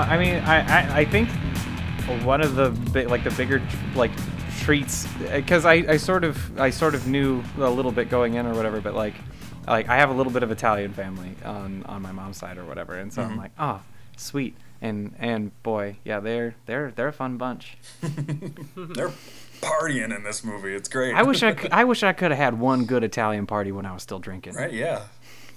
god. No, I mean, I, I, I think one of the bi- like the bigger like treats eh, because I, I sort of I sort of knew a little bit going in or whatever, but like like I have a little bit of Italian family on on my mom's side or whatever, and so I'm mm-hmm. like, oh, sweet. And and boy, yeah, they're they're they're a fun bunch. They're partying in this movie. It's great. I wish I could, I wish I could have had one good Italian party when I was still drinking. right? Yeah.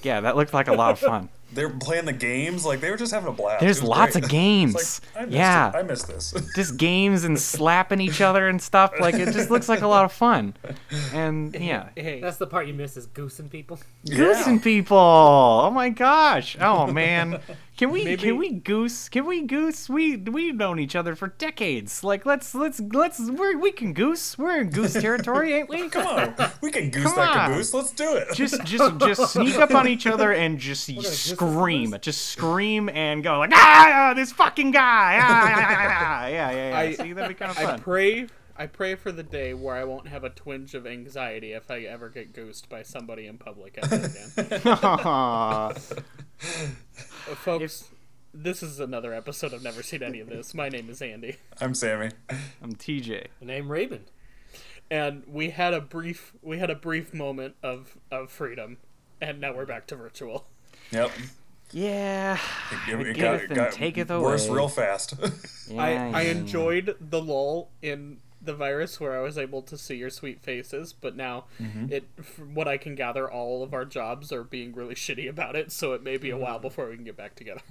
Yeah, that looked like a lot of fun. They were playing the games. Like they were just having a blast. There's lots great. of games. It's like, I missed Yeah. it. I missed this. just games and slapping each other and stuff. Like it just looks like a lot of fun. And yeah, Hey, That's the part you miss is goosing people. goosing people. Oh my gosh. Oh man. Can we Maybe- can we goose? Can we goose? We we've known each other for decades. Like let's let's let's we we can goose. We're in goose territory, ain't we? Come on, we can goose Come that on. caboose. Let's do it. Just just just sneak up on each other and just goose this scream. Just scream and go like ah this fucking guy. Ah, ah, ah, ah, ah." Yeah, yeah, yeah. I- See, that'd be kind of fun. I pray. I pray for the day where I won't have a twinge of anxiety if I ever get goosed by somebody in public ever again. Aw. Uh, Folks, this is another episode I've never seen any of this. My name is Andy, I'm Sammy. I'm TJ. The name Raven. and we had a brief we had a brief moment of of freedom, and now we're back to virtual. Yep. Yeah. It, It giveth and taketh worse away. real fast. yeah I yeah, I enjoyed the lull in the virus where I was able to see your sweet faces, but now Mm-hmm. it from what I can gather, all of our jobs are being really shitty about it. So it may be a Mm-hmm. while before we can get back together.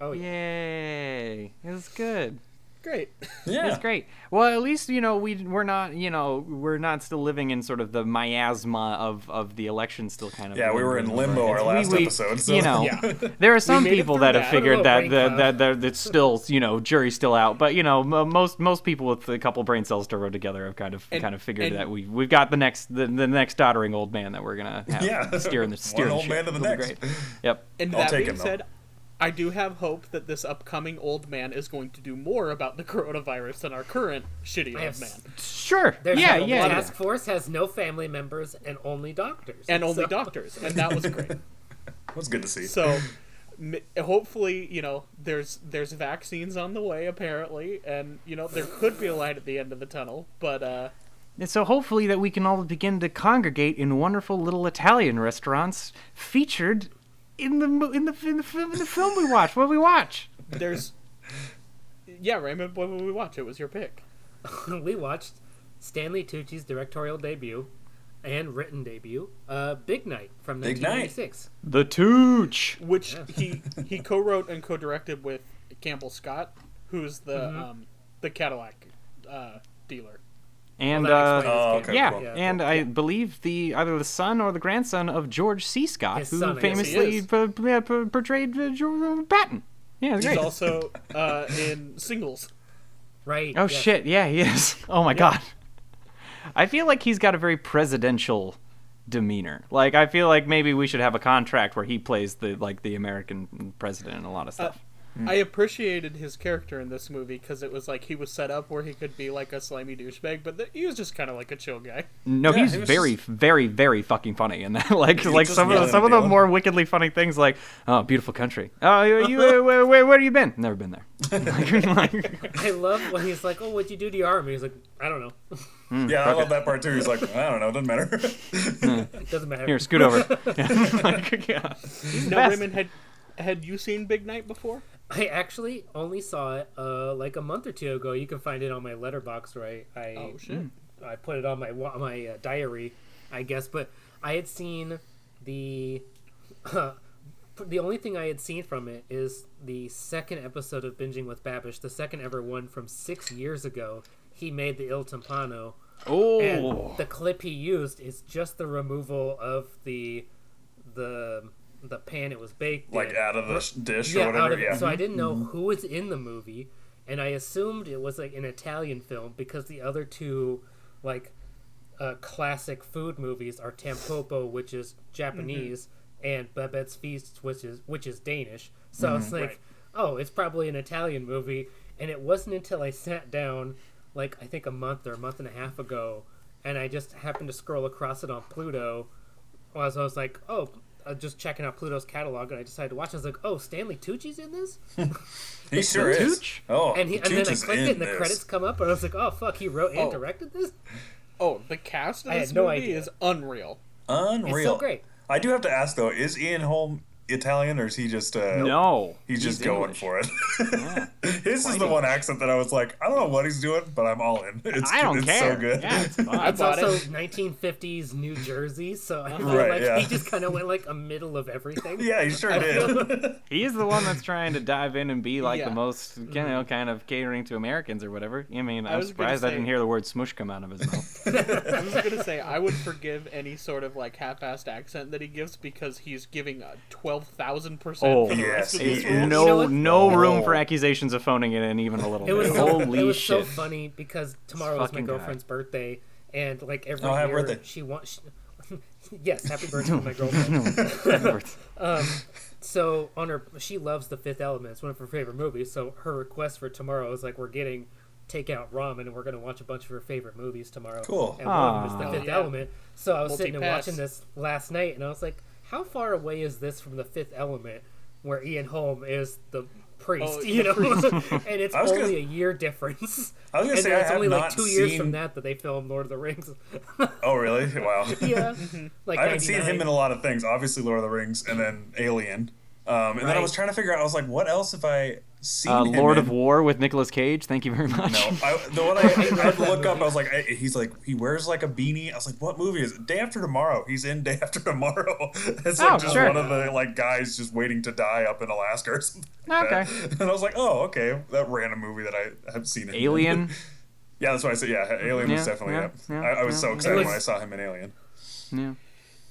Oh yeah. Yay! It was good. Great. yeah. It's great. Well, at least you know we we're not you know we're not still living in sort of the miasma of of the election still kind of. Yeah, we were in limbo over. our It's- last episode, so- You know, Yeah. there are some people through that have figured that that that, that that's still you know jury's still out. But you know mo- most most people with a couple brain cells to rub together have kind of And- kind of figured and- that we we've got the next the, the next doddering old man that we're gonna have Yeah. steering the One steering old ship. man to the It'll next. great. Yep. And I'll that take being him, though. said, I do have hope that this upcoming old man is going to do more about the coronavirus than our current shitty old man. Sure. There's yeah. the Yeah. task force has no family members and only doctors. And only doctors, and that was great. It was good to see. So, hopefully, you know, there's there's vaccines on the way apparently, and you know there could be a light at the end of the tunnel. But uh, And so hopefully that we can all begin to congregate in wonderful little Italian restaurants featured in the in the in the film in the film we watch. What did we watch? there's, yeah, Raymond, what would we watch? It was your pick. we watched Stanley Tucci's directorial debut and written debut, uh, Big Night from Big Night. The Tooch. which he he co-wrote and co-directed with Campbell Scott, who's the Mm-hmm. um, the Cadillac uh, dealer. And Well, uh, Oh, okay, yeah, cool. Yeah. and I believe the either the son or the grandson of George C. Scott, His who son, I guess he famously p- p- p- portrayed uh, George uh, Patton. Yeah, He's great. also uh, in Singles. Right. Oh yes. shit! Yeah, he is. Oh my god. I feel like he's got a very presidential demeanor. Like I feel like maybe we should have a contract where he plays the like the American president and a lot of stuff. I appreciated his character in this movie because it was like he was set up where he could be like a slimy douchebag, but th- he was just kind of like a chill guy. no, Yeah, he's he was very, very, very fucking funny, and that like like some of the, some of the more wickedly funny things, like oh, beautiful country. Oh, you, you uh, where, where, where have you been? Never been there. like, like, I love when he's like, "Oh, what'd you do to your arm?" He's like, "I don't know. yeah, I love that part too. He's like, I don't know, doesn't matter. It doesn't matter." here, scoot over. Yeah. Like, yeah. Now, best. Raymond, had had you seen Big Night before? I actually only saw it uh, like a month or two ago. You can find it on my Letterboxd, right? I Oh shit! I put it on my my uh, diary, I guess. But I had seen the the only thing I had seen from it is the second episode of Binging with Babish, the second ever one from six years ago. He made the Il Timpano, Oh, and the clip he used is just the removal of the the the pan it was baked like in. out of the dish yeah, or whatever. out of it. yeah. So I didn't know mm-hmm. who was in the movie, and I assumed it was like an Italian film because the other two, like, uh, classic food movies are Tampopo, which is Japanese, mm-hmm. and Babette's Feast, which is which is Danish. So I was mm-hmm. like, Right. oh, it's probably an Italian movie. And it wasn't until I sat down, like I think a month or a month and a half ago, and I just happened to scroll across it on Pluto. As I was like, oh, uh, just checking out Pluto's catalog, and I decided to watch. it. I was like, "Oh, Stanley Tucci's in this," He sure is. Tooch? Oh, and he and then I clicked it, and the this. credits come up, and I was like, "Oh fuck, he wrote and Oh. directed this." Oh, the cast of I this had no movie idea. is unreal. Unreal. It's so great. I do have to ask though: Is Ian Holm Italian or is he just uh, No, He's just going for it. Yeah. His is the one accent that I was like, I don't know what he's doing, but I'm all in. It's, I don't it's care. so good. Yeah, it's fun. I It's also it. 1950s New Jersey, so I feel Right, like yeah. he just kind of went like a middle of everything. yeah, he sure did. He is the one that's trying to dive in and be like Yeah. the most, you know, kind of catering to Americans or whatever. I mean, I'm was gonna surprised I didn't hear the word smush come out of his mouth. I was gonna say I would forgive any sort of like half-assed accent that he gives because he's giving a twelve thousand percent Oh, for yes, of he this is. role. no, You know what? no oh. room for Oh. accusations of phoning it in even a little It bit. was so, Holy it was shit! so funny because tomorrow is my fucking guy. girlfriend's birthday, and like every Oh, year birthday. she wants. yes, happy birthday to my girlfriend. Um, so on her, she loves The Fifth Element. It's one of her favorite movies. So her request for tomorrow is like we're getting takeout ramen, and we're gonna watch a bunch of her favorite movies tomorrow. Cool. And one of them is Aw. The ah. Fifth oh, Yeah. Element. So I was sitting and watching this last night, and I was like, how far away is this from The Fifth Element, where Ian Holm is the priest? Oh, you know, and it's only gonna- a year difference. I was gonna and say it's only like two years from that that they filmed Lord of the Rings. Oh, really? Wow. yeah, like I haven't seen him in a lot of things. Obviously, Lord of the Rings, and then Alien. Um, and then I was trying to figure out. I was like, what else have I seen? Uh, him Lord in? of War with Nicolas Cage. Thank you very much. No, I, the one I, I had to look up. I was like, I, he's like, he wears like a beanie. I was like, what movie is it? Day After Tomorrow. He's in Day After Tomorrow. It's like Oh, just sure. one of the like guys just waiting to die up in Alaska or something. like Okay. that. And I was like, oh, okay, that random movie that I have seen. him in. Alien. Yeah, that's what I said. Yeah, Alien was definitely. yeah, Yeah, yeah, I, I was yeah. so It excited when I saw him in Alien. Yeah.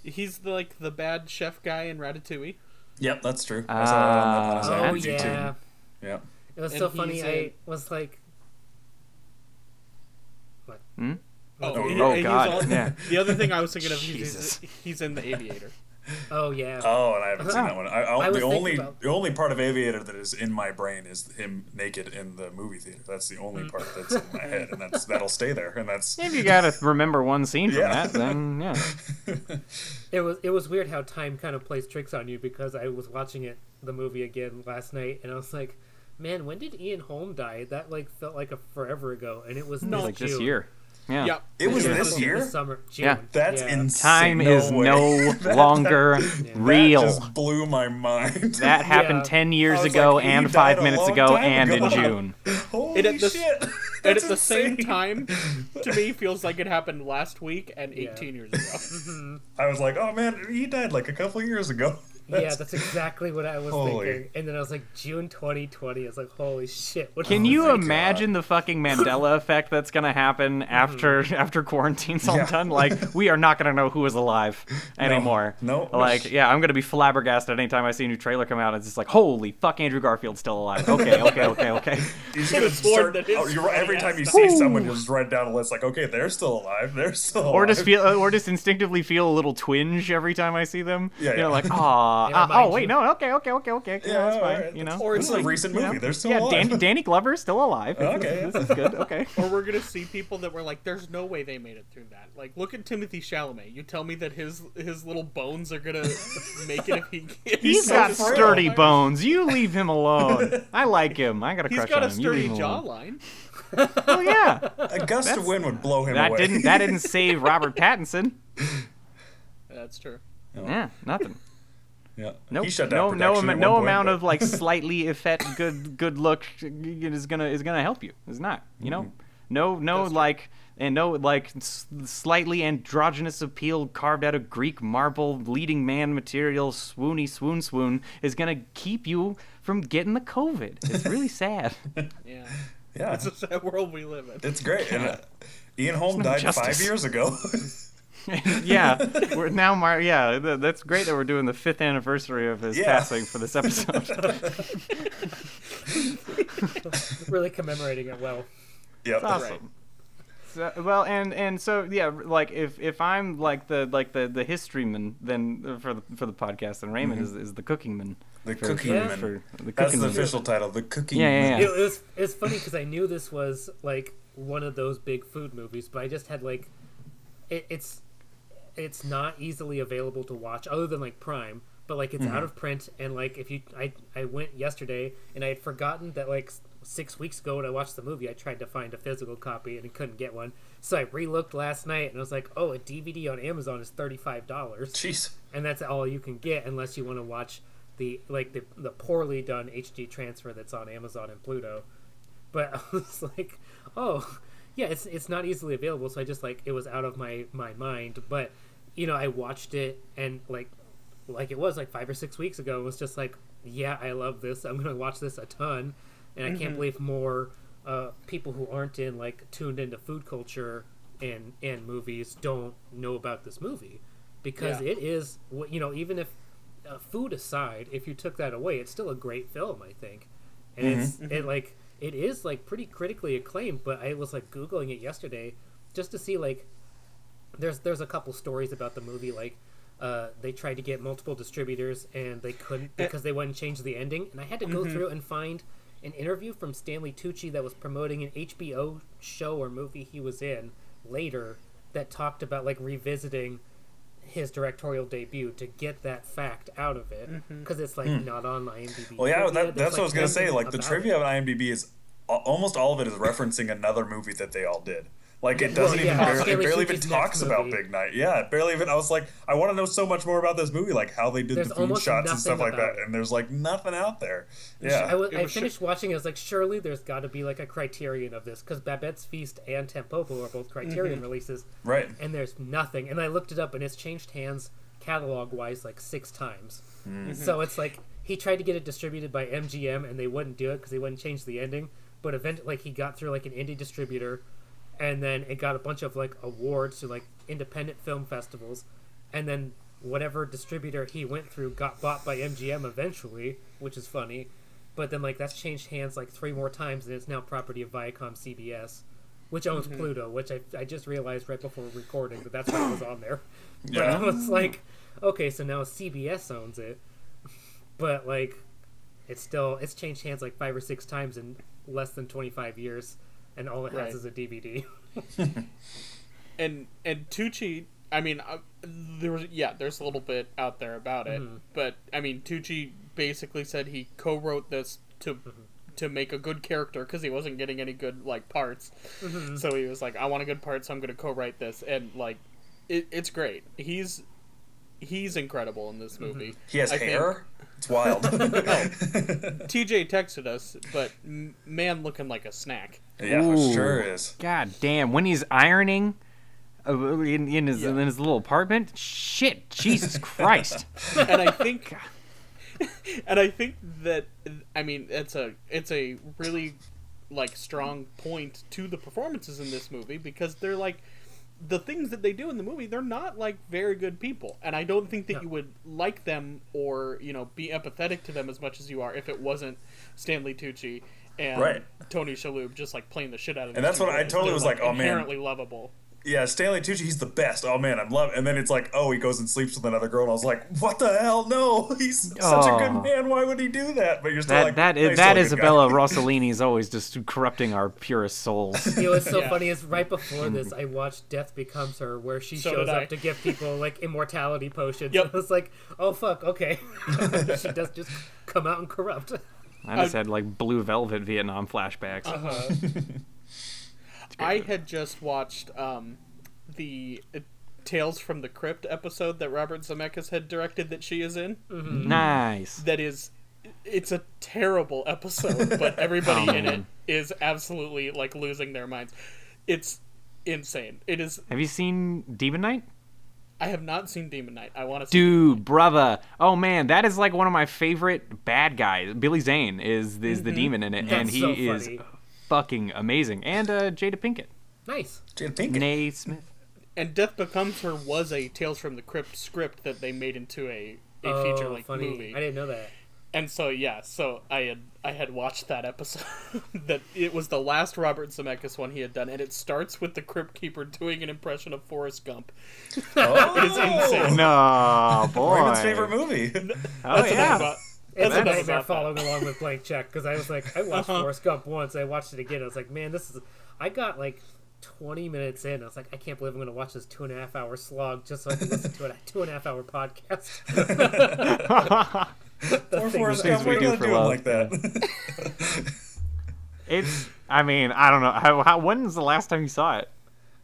He's the, like the bad chef guy in Ratatouille. Yep, that's true. I saw that on the, on Ah, Oh his that's IMDb, yeah, too. Yeah. it was And so funny. he's I was like, Hmm? Oh, he- oh, God, al- yeah. The other thing I was thinking of, he's, Jesus. he's in The Aviator. oh yeah, Oh, and I haven't seen that one. I, I, I the only about- the only part of Aviator that is in my brain is him naked in the movie theater. That's the Mm. only part that's in my head, and that's that'll stay there. And that's If you gotta remember one scene from Yeah. that, then yeah. it was it was weird how time kind of plays tricks on you because I was watching it the movie again last night, and I was like, man, when did Ian Holm die? That like felt like a forever ago, and it was No. this Like this year. Yeah. Yep. it was Yeah, this this year. summer. June. Yeah. That's yeah. insane. Time is way. no That- longer That real. just blew my mind. That happened Yeah. 10 years ago like, and 5 minutes long ago and ago. in June. Holy It at the- shit! And That's at the same time, to me, feels like it happened last week and Yeah. 18 years ago. Mm-hmm. I was like, oh man, he died like a couple years ago. Yeah, that's exactly what I was Holy. thinking. And then I was like, June 2020. I was like, holy shit. What Can you this? my God. imagine the fucking Mandela effect that's gonna happen mm-hmm. after after quarantine's all Yeah. done? Like we are not gonna know who is alive anymore. No. Like yeah, I'm gonna be flabbergasted anytime I see a new trailer come out. It's just like holy fuck, Andrew Garfield's still alive. Okay, okay, okay, okay. He's gonna start. Oh, you're. Every time you see ass- someone, you just write down a list like, okay, they're still alive. They're still alive. Or just feel, or just instinctively feel a little twinge every time I see them. Yeah, you know, yeah. like, aw, Yeah, uh, oh wait, you. no, okay, okay, okay, okay, yeah, that's fine. alright, You know, Or it's is like, a recent you know? movie. They're still yeah, alive. Danny, Danny Glover's still alive. Okay. this is good. Okay. or we're gonna see people that were like, "There's no way they made it through that." Like, look at Timothy Chalamet. You tell me that his his little bones are gonna make it if he. If He's so got frail. sturdy bones. You leave him alone. I like him. I got a He's crush got on him. You leave sturdy him alone. jawline. Oh yeah. A gust of wind would blow him That away. didn't that didn't save Robert Pattinson. That's true. Yeah, nothing. Yeah. Nope. He shut down no, no, production ama- at no point, amount but- of like slightly effect good good look is gonna is gonna help you. It's not. You know, no no That's true. like and no like s- slightly androgynous appeal carved out of Greek marble leading man material swoony swoon swoon is gonna keep you from getting the COVID. It's really sad. Yeah. Yeah, It's a sad world we live in. it's great. And, uh, Ian Holm died justice. five years ago. yeah, we're now Mar- yeah, th- that's great that we're doing the fifth anniversary of his Yeah. passing for this episode. Really commemorating it well. yep. awesome. So, well, and and so yeah, like if if I'm like the like the the historyman, then uh, for the for the podcast, then Raymond is, is the cooking man. The for- cooking for- man. for the That's the man. official title. The cooking. Yeah, yeah, man. yeah. It was it's funny because I knew this was like one of those big food movies, but I just had like it, it's it's not easily available to watch other than like Prime, but like it's mm-hmm. out of print and like if you I I went yesterday and I had forgotten that like 6 weeks ago when I watched the movie I tried to find a physical copy and I couldn't get one. So I re-looked last night and I was like, "Oh, a DVD on Amazon is $35." Jeez. and that's all you can get unless you want to watch the like the, the poorly done HD transfer that's on Amazon and Pluto. But I was like, oh, yeah, it's it's not easily available, so I just like it was out of my my mind. But you know, I watched it and like like it was like five or six weeks ago. It was just like, yeah, I love this. I'm gonna watch this a ton, and I can't believe more uh, people who aren't in like tuned into food culture and and movies don't know about this movie because Yeah. it is what you know. Even if uh, food aside, if you took that away, it's still a great film. I think, and it's it like it is like pretty critically acclaimed. But I was like googling it yesterday just to see like there's there's a couple stories about the movie like uh, they tried to get multiple distributors and they couldn't eh. because they wouldn't change the ending and i had to go mm-hmm. through and find an interview from stanley tucci that was promoting an hbo show or movie he was in later that talked about like revisiting his directorial debut to get that fact out of it mm-hmm. because it's like hmm. not on IMDb. Well, yeah, that, There's, that's what I was gonna say. Like the trivia it. on IMDb is almost all of it is referencing another movie that they all did. Like it doesn't yeah, even barely, it Stanley barely even talks about. Big Night. Yeah, it barely even. I was like, I want to know so much more about this movie, like how they did There's the food shots and stuff like that. it. And there's like nothing out there. I, Yeah, was, I was sh- finished watching. it, I was like, surely there's got to be like a criterion of this because Babette's Feast and Tampopo are both Criterion Mm-hmm. releases, right. and there's nothing. And I looked it up, and it's changed hands catalog wise like six times. Hmm. So it's like he tried to get it distributed by MGM, and they wouldn't do it because they wouldn't change the ending. But eventually, like he got through like an indie distributor, and then it got a bunch of like awards to like independent film festivals, and then whatever distributor he went through got bought by MGM eventually, which is funny. But then like that's changed hands like three more times, and it's now property of Viacom CBS, which owns mm-hmm. Pluto. Which I, I just realized right before recording that that's why it was on there. But Yeah. I was like, okay, so now CBS owns it, but like it's still it's changed hands like five or six times in less than 25 years and all it has is a dvd and and Tucci, I mean, uh, there was yeah, there's a little bit out there about it, mm-hmm. but I mean, Tucci basically said he co-wrote this to mm-hmm. to make a good character because he wasn't getting any good like parts, mm-hmm. so he was like, I want a good part, so I'm gonna co-write this, and like, it, it's great. He's he's incredible in this movie. He has I think- hair. It's wild. TJ texted us, but man, looking like a snack. yeah, Ooh. sure is. God damn! When he's ironing uh, in, in his Yeah. in his little apartment, shit, Jesus Christ! and I think, and I think that I mean it's a it's a really like strong point to the performances in this movie because they're like the things that they do in the movie they're not like very good people and i don't think that No. you would like them or you know be empathetic to them as much as you are if it wasn't stanley tucci and Right. tony shalhoub just like playing the shit out of them. And that's what I totally was like, oh, man. inherently lovable Yeah, Stanley Tucci, he's the best. Oh man, I'm love. And then it's like, oh, he goes and sleeps with another girl, and I was like, what the hell? No, he's such a good Oh. man. Why would he do that? But you're still That like, that "No, that still a good guy." Isabella Rossellini is always just corrupting our purest souls. you know what's so Yeah. funny is right before this i watched death becomes her where she So shows up to give people like immortality potions Yep. i was like oh fuck okay she does just come out and corrupt I just had like blue velvet Vietnam flashbacks. Uh-huh. I had just watched um, the uh, Tales from the Crypt episode that Robert Zemeckis had directed that she is in. Nice. That is, it's a terrible episode, but everybody Oh, in it man. is absolutely like losing their minds. It's insane. It is. Have you seen Demon Knight? I have not seen Demon Knight. I want to. Dude, brother. Oh man, that is like one of my favorite bad guys. Billy Zane is is the demon in it, and he so is funny. Fucking amazing. And uh, Jada Pinkett, nice Jada Pinkett. Nay Smith. And Death Becomes Her was a Tales from the Crypt script that they made into a a oh, feature length funny movie. i didn't know that And so yeah, so I had I had watched that episode that it was the last Robert Zemeckis one he had done, and it starts with the Crypt Keeper doing an impression of Forrest Gump. Oh, It is insane. No, boy. Raymond's favorite movie. Oh That's yeah. Enough. It's a nightmare about that. following along with Blank Check because I was like, I watched Uh-huh. Forrest Gump once. I watched it again. I was like, man, this is. I got like 20 minutes in. I was like, I can't believe I'm going to watch this two and a half hour slog just so I can listen to a two and a half hour podcast. Poor Forrest things Gump, we we're do gonna for do him love, like that. it's. I mean, I don't know. How, how, when's the last time you saw it?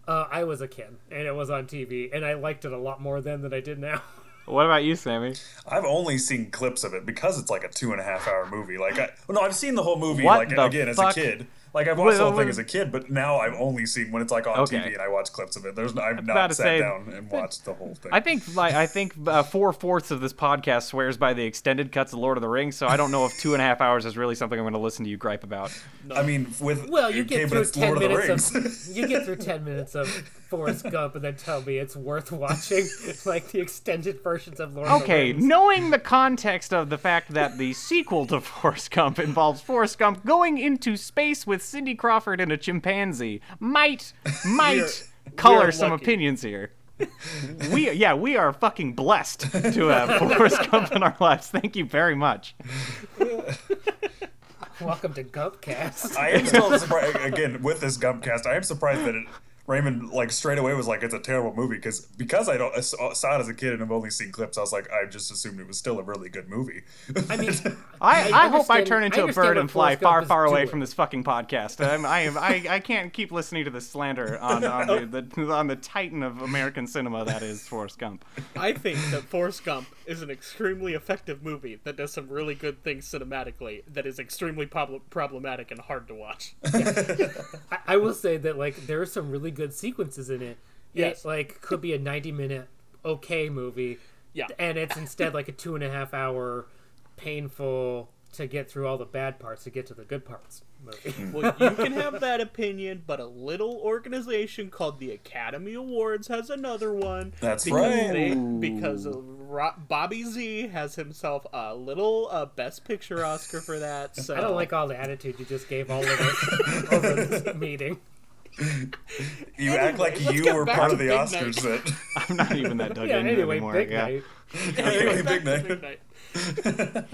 Uh, I was a kid, and it was on TV, and I liked it a lot more then than I did now. What about you, Sammy? I've only seen clips of it because it's like a two and a half hour movie. Like, I, well, no, I've seen the whole movie What like again as a kid. Like I've watched the whole Wait, thing wait. as a kid, but now I've only seen when it's like on Okay. TV and I watch clips of it. There's I've not to sat say- down and watched the whole thing. I think like I think uh, four fourths of this podcast swears by the extended cuts of Lord of the Rings, so I don't know if two and a half hours is really something I'm going to listen to you gripe about. No. I mean, with Well, you get through ten Lord minutes Rings. of you get through ten minutes of Forrest Gump, and then tell me it's worth watching, like the extended versions of Lord of the Rings. Okay, knowing the context of the fact that the sequel to Forrest Gump involves Forrest Gump going into space with Cindy Crawford and a chimpanzee might might color some lucky. opinions here. We yeah, we are fucking blessed to have Forrest Gump in our lives. Thank you very much. Welcome to Gumpcast. I am still surprised again with this Gumpcast. I am surprised that it, Raymond like straight away was like it's a terrible movie because because I don't I saw saw it as a kid and I've only seen clips. I was like I just assumed it was still a really good movie. I mean, I, I I, hope I turn into a bird and fly far, far away from this fucking podcast. I'm, I am I, I can't keep listening to this slander on, on the, the on the titan of American cinema that is Forrest Gump. I think that Forrest Gump is an extremely effective movie that does some really good things cinematically that is extremely prob- problematic and hard to watch. I, I will say that like there are some really good sequences in it. Yes. It like could be a ninety minute okay movie. Yeah. And it's instead like a two and a half hour painful to get through all the bad parts to get to the good parts movie. Well, you can have that opinion, but a little organization called the Academy Awards has another one. That's because right. They, because of Bobby Z has himself a little uh, Best Picture Oscar for that. So I don't like all the attitude you just gave all of us over this meeting. You act like you were part of the Big Oscars. That I'm not even that dug Yeah, into anyway, anymore. big yeah. night. Anyway, Big to Night. Big Night.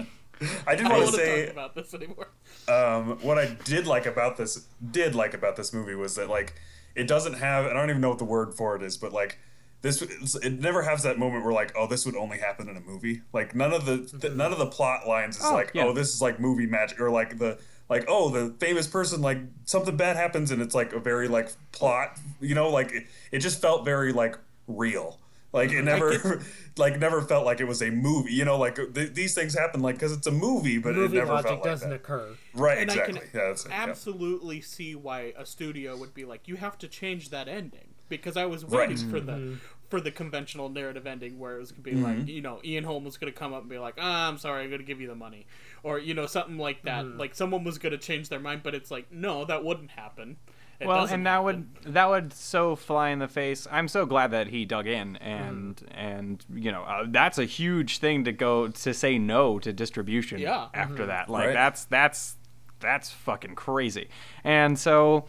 I did I don't want to say talk about this anymore. um, what I did like about this did like about this movie was that like it doesn't have and I don't even know what the word for it is, but like this it never has that moment where like oh this would only happen in a movie. Like none of the th- none of the plot lines is Oh, like yeah. oh this is like movie magic or like the like oh the famous person like something bad happens and it's like a very like plot you know like it, it just felt very like real. Like it never, like never felt like it was a movie. You know, like th- these things happen like because it's a movie, but Movie it never logic felt like doesn't that. occur. Right, And exactly. I can yeah, that's it. yeah. absolutely see why a studio would be like, you have to change that ending because I was waiting Right. for the mm-hmm. For the conventional narrative ending where it was gonna be like, you know, Ian Holm was gonna come up and be like, ah, I'm sorry, I'm gonna give you the money, or you know, something like that. Like someone was gonna change their mind, but it's like, no, that wouldn't happen. It Well, and that happen. would that would so fly in the face. I'm so glad that he dug in, and Mm. and you know uh, that's a huge thing to go to say no to distribution. Yeah. After that, like Right. that's that's that's fucking crazy. And so,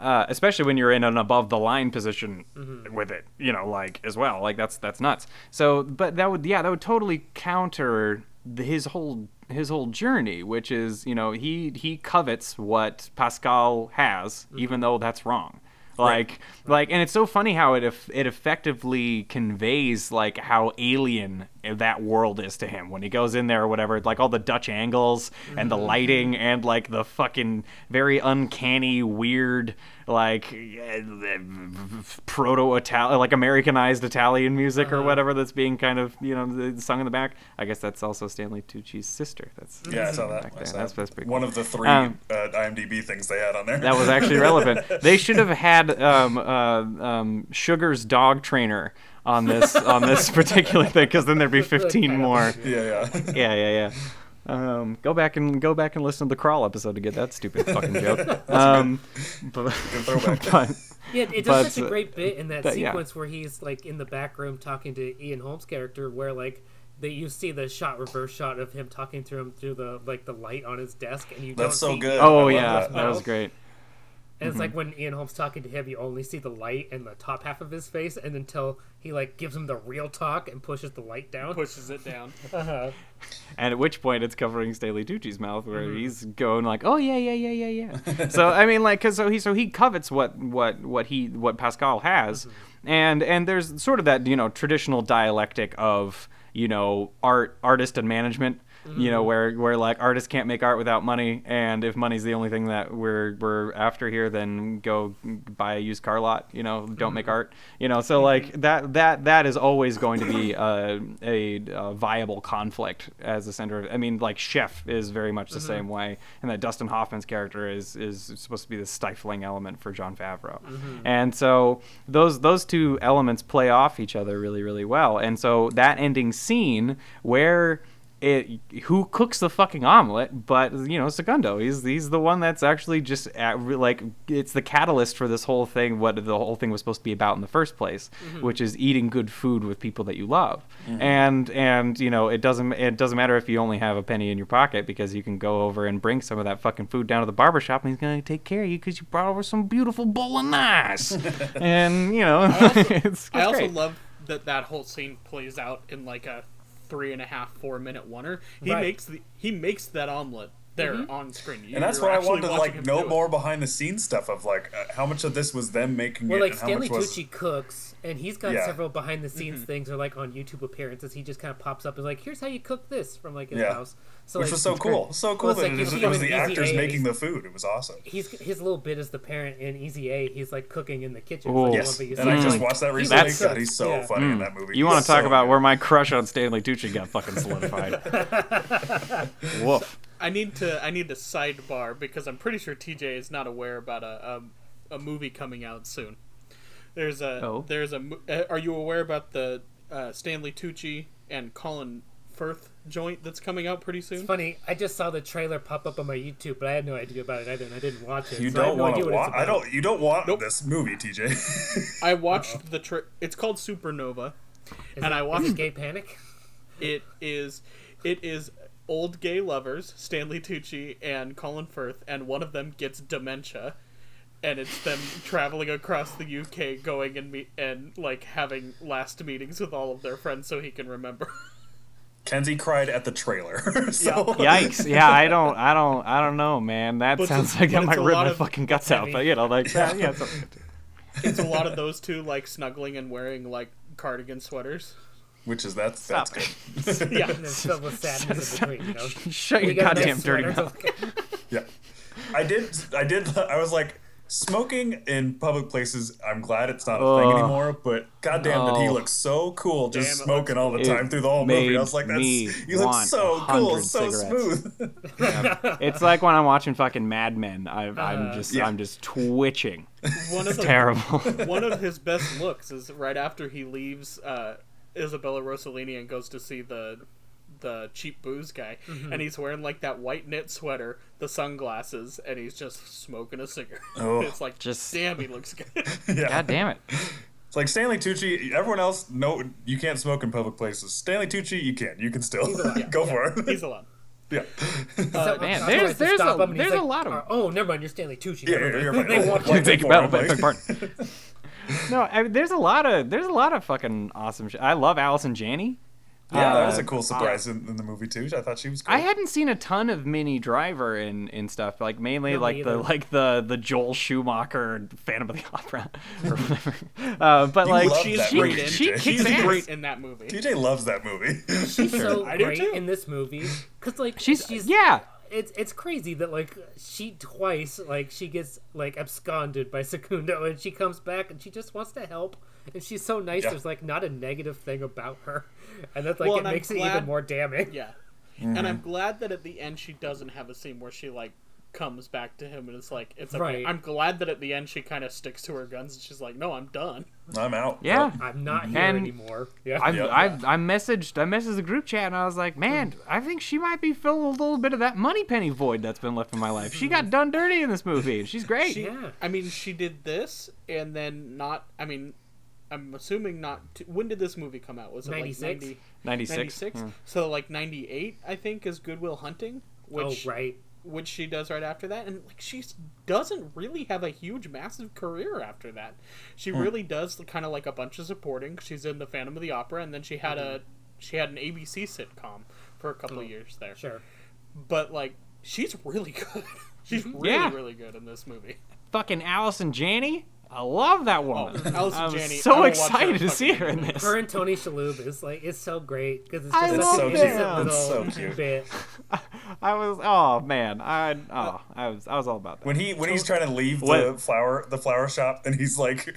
uh, especially when you're in an above the line position with it, you know, like as well, like that's that's nuts. So, but that would yeah, that would totally counter the, his whole his whole journey, which is you know he he covets what Pascal has, even though that's wrong. Like, like, and it's so funny how it it effectively conveys like how alien that world is to him. When he goes in there or whatever. Like all the Dutch angles and the mm-hmm. lighting and like the fucking very uncanny, weird, like proto Italian, like Americanized Italian music or whatever that's being kind of you know sung in the back. I guess that's also Stanley Tucci's sister. That's Yeah, I saw that. I saw That's, that's pretty One cool. of the three Um, uh, IMDb things they had on there. That was actually relevant. They should have had um, uh, um, Sugar's dog trainer on this on this particular thing because then there'd be 15 more. yeah, yeah. Yeah, yeah, yeah. Um, go back and go back and listen to the crawl episode to get that stupid fucking joke. Um, but, but Yeah, it But, does such a uh, great bit in that but, yeah. sequence where he's like in the back room talking to Ian Holm's character, where like that you see the shot reverse shot of him talking to him through the like the light on his desk, and you That's don't so see good. oh I yeah, that. that was great. And it's like mm-hmm. when Ian Holm's talking to him, you only see the light and the top half of his face, and until he like gives him the real talk and pushes the light down. Pushes it down. Uh-huh. And at which point it's covering Stanley Tucci's mouth, where mm-hmm. he's going like, "Oh yeah, yeah, yeah, yeah, yeah." so I mean, like, cause so he so he covets what what what he what Pascal has, mm-hmm. and and there's sort of that you know traditional dialectic of you know art artist and management. You know mm-hmm. where where like artists can't make art without money, and if money's the only thing that we're we're after here, then go buy a used car lot. You know, don't make mm-hmm. art. You know, so like mm-hmm. that that that is always going to be a, a, a viable conflict as the center. Of, I mean, like Chef is very much the same way, and that Dustin Hoffman's character is is supposed to be the stifling element for Jon Favreau, and so those those two elements play off each other really really well, and so that ending scene where it who cooks the fucking omelet but you know segundo he's he's the one that's actually just at, like it's the catalyst for this whole thing what the whole thing was supposed to be about in the first place mm-hmm. which is eating good food with people that you love. Mm-hmm. And and you know it doesn't it doesn't matter if you only have a penny in your pocket because you can go over and bring some of that fucking food down to the barber shop and he's gonna take care of you because you brought over some beautiful bolognese. And you know it's, it's I also love that that whole scene plays out in like a three and a half, four minute oneer. He Right. makes the he makes that omelet there on screen. and that's You're what I wanted to like know do it. more behind the scenes stuff of like uh, how much of this was them making Well, it like and how Stanley much was Tucci cooks, and he's got Yeah. several behind the scenes Mm-hmm. things, or like on YouTube appearances. He just kind of pops up and like, "Here's how you cook this" from like his Yeah. house. So which like, was so cool. So cool it's that like it, you see it was the actors A, making the food. It was awesome. He's his little bit as the parent in Easy A. He's like cooking in the kitchen. Like Yes, one that and I just watched that recently. That's- God, he's so yeah. funny in that movie. You want to talk so about good. where my crush on Stanley Tucci got fucking solidified? Woof. I need to I need to sidebar because I'm pretty sure TJ is not aware about a a, a movie coming out soon. There's a Oh. there's a uh, are you aware about the uh, Stanley Tucci and Colin Firth joint that's coming out pretty soon? It's funny. I just saw the trailer pop up on my YouTube, but I had no idea about it either, and I didn't watch it. You so I don't no want idea to what watch. I don't. You don't want Nope. this movie, TJ. I watched the tra- it's called Supernova Is and it- I is watched it Gay Panic. it is it is old gay lovers stanley tucci and colin firth and one of them gets dementia and it's them traveling across the uk going and meet and like having last meetings with all of their friends so he can remember Kenzie cried at the trailer. so Yikes! Yeah, I don't, I don't, I don't know, man. That But sounds it's- like but that it's might rip my of- fucking guts out. But you know, like that, yeah. It's okay. it's a lot of those two like snuggling and wearing like cardigan sweaters which is that's that's Stop. good. yeah And it's filled with sadness in between. You know. Shut We your goddamn dirty sweaters. mouth. yeah, I did. I did. I was like. Smoking in public places, I'm glad it's not a thing Ugh. anymore. But goddamn, did he Oh. look so cool just Damn, it smoking all the time through the whole movie? I was like, "That's me you look so cool, so cigarettes. smooth." It's like when I'm watching fucking Mad Men. I, I'm Uh, just, yeah. I'm just twitching. one of the Terrible. one of his best looks is right after he leaves uh, Isabella Rossellini and goes to see the the cheap booze guy, Mm-hmm. and he's wearing like that white knit sweater, the sunglasses, and he's just smoking a cigarette. Oh. it's like, Just- damn, he looks good. yeah, God damn it. It's like Stanley Tucci. Everyone else, no, you can't smoke in public places. Stanley Tucci, you can. You can still allowed. go for it. he's allowed. yeah, So- man, there's- tried there's a- him, and he's there's a lot of- "Uh, Oh, never mind. You're Stanley Tucci. yeah, never you're, mind." They right. walked Take take your more, belt, I'm beg like- pardon. No, I, there's a lot of there's a lot of fucking awesome shit. I love Allison Janney. Yeah, that was Uh, a cool surprise in, in the movie too. I thought she was cool. I hadn't seen a ton of Minnie Driver in, in stuff like mainly No, me like the like the the Joel Schumacher Phantom of the Opera or whatever. Uh, but You like love She's she, great movie, in. she kicks She's ass. great in that movie. DJ loves that movie. She's so I do great too. in this movie because like She's, she's yeah. It's it's crazy that like she twice like she gets like absconded by Secondo and she comes back and she just wants to help and she's so nice. Yeah. There's like not a negative thing about her, and that's like Well, it and I'm makes it even more damning. Yeah, Mm-hmm. and I'm glad that at the end she doesn't have a scene where she like comes back to him and it's like it's okay. Right. I'm glad that at the end she kind of sticks to her guns and she's like, no, I'm done. I'm out. Yeah. I'm not here And anymore. Yeah, I Yeah. I I messaged I messaged the group chat and I was like, man, I think she might be filling a little bit of that money penny void that's been left in my life. She got done dirty in this movie, and she's great. She, Yeah. I mean, she did this and then not. I mean, I'm assuming not. To, when did this movie come out? Was it 96? like 90, 96. 96? Yeah. Hmm. So like 98, I think, is Good Will Hunting. oh right. Which she does right after that, and like she doesn't really have a huge, massive career after that. She hmm. really does kind of like a bunch of supporting. She's in the Phantom of the Opera, and then she had a mm-hmm. she had an ABC sitcom for a couple of years there. Sure. But like, she's really good. she's mm-hmm. really Yeah. really good in this movie. Fucking Allison Janney. I love that woman. Oh, Allison I was Janney, so will excited to see her in this. Her and Tony Shalhoub is like it's so great because it's I just love such an them. It's little so cute. bit. I was oh man, I oh I was I was all about that. When he when he's trying to leave the What? flower the flower shop and he's like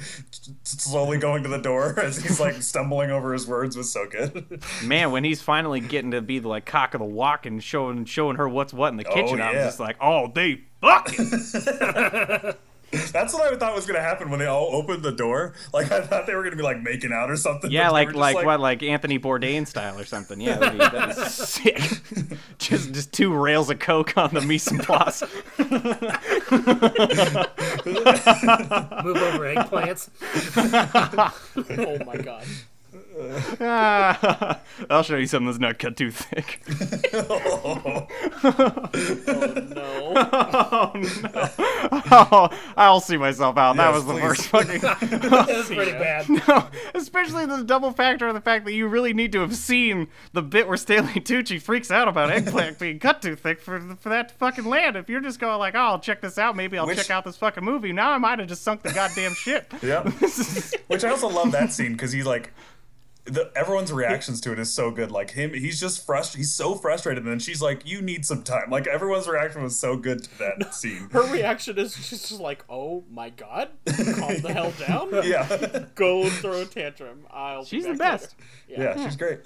slowly going to the door as he's like stumbling over his words was so good. Man, when he's finally getting to be the like cock of the walk and showing showing her what's what in the oh, kitchen, I was just like, oh, they fucking. That's what I thought was gonna happen when they all opened the door. Like I thought they were gonna be like making out or something. Yeah, but they like like, what like Anthony Bourdain style or something. Yeah, that'd be, that'd be sick. just just two rails of coke on the mise en place. Move over eggplants. Oh my god. I'll show you something that's not cut too thick. Oh no. Oh, oh, I'll see myself out. that was the please. first fucking. that was pretty bad. No, especially the double factor of the fact that you really need to have seen the bit where Stanley Tucci freaks out about eggplant being cut too thick for for that fucking land. If you're just going like, "Oh, I'll check this out. Maybe I'll Which- check out this fucking movie," now I might have just sunk the goddamn ship. Yeah. Which I also love that scene because he like the everyone's reactions to it is so good. Like him, he's just frustrated. He's so frustrated, and then she's like, "You need some time." Like everyone's reaction was so good to that scene. Her reaction is she's just like, "Oh my god, calm the hell down. Yeah, Go throw a tantrum. I'll." be She's the best. later." yeah, she's great.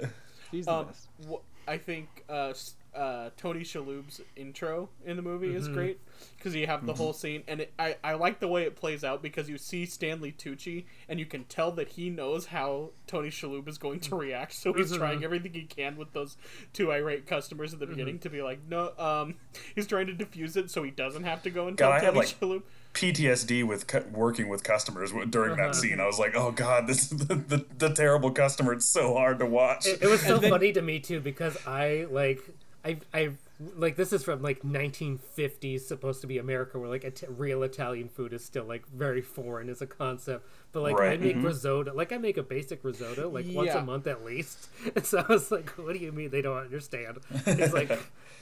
She's the Um, best. wh- I think uh, uh, Tony Shalhoub's intro in the movie Mm-hmm. is great because you have the whole scene, and it, I I like the way it plays out because you see Stanley Tucci, and you can tell that he knows how Tony Shalhoub is going to react, so he's Mm-hmm. trying everything he can with those two irate customers at the beginning to be like, no, um, he's trying to diffuse it so he doesn't have to go and tell God, I had, Tony like, Shalhoub. PTSD with cu- working with customers w- during that scene. I was like, "Oh God, this is the, the, the terrible customer. It's so hard to watch." It, it was so then- funny to me too because I like I I like this is from like 1950s supposed to be America where like It- real Italian food is still like very foreign as a concept. But like I Right. make mm-hmm. risotto, like I make a basic risotto like once a month at least. And so I was like, "What do you mean they don't understand?" It's like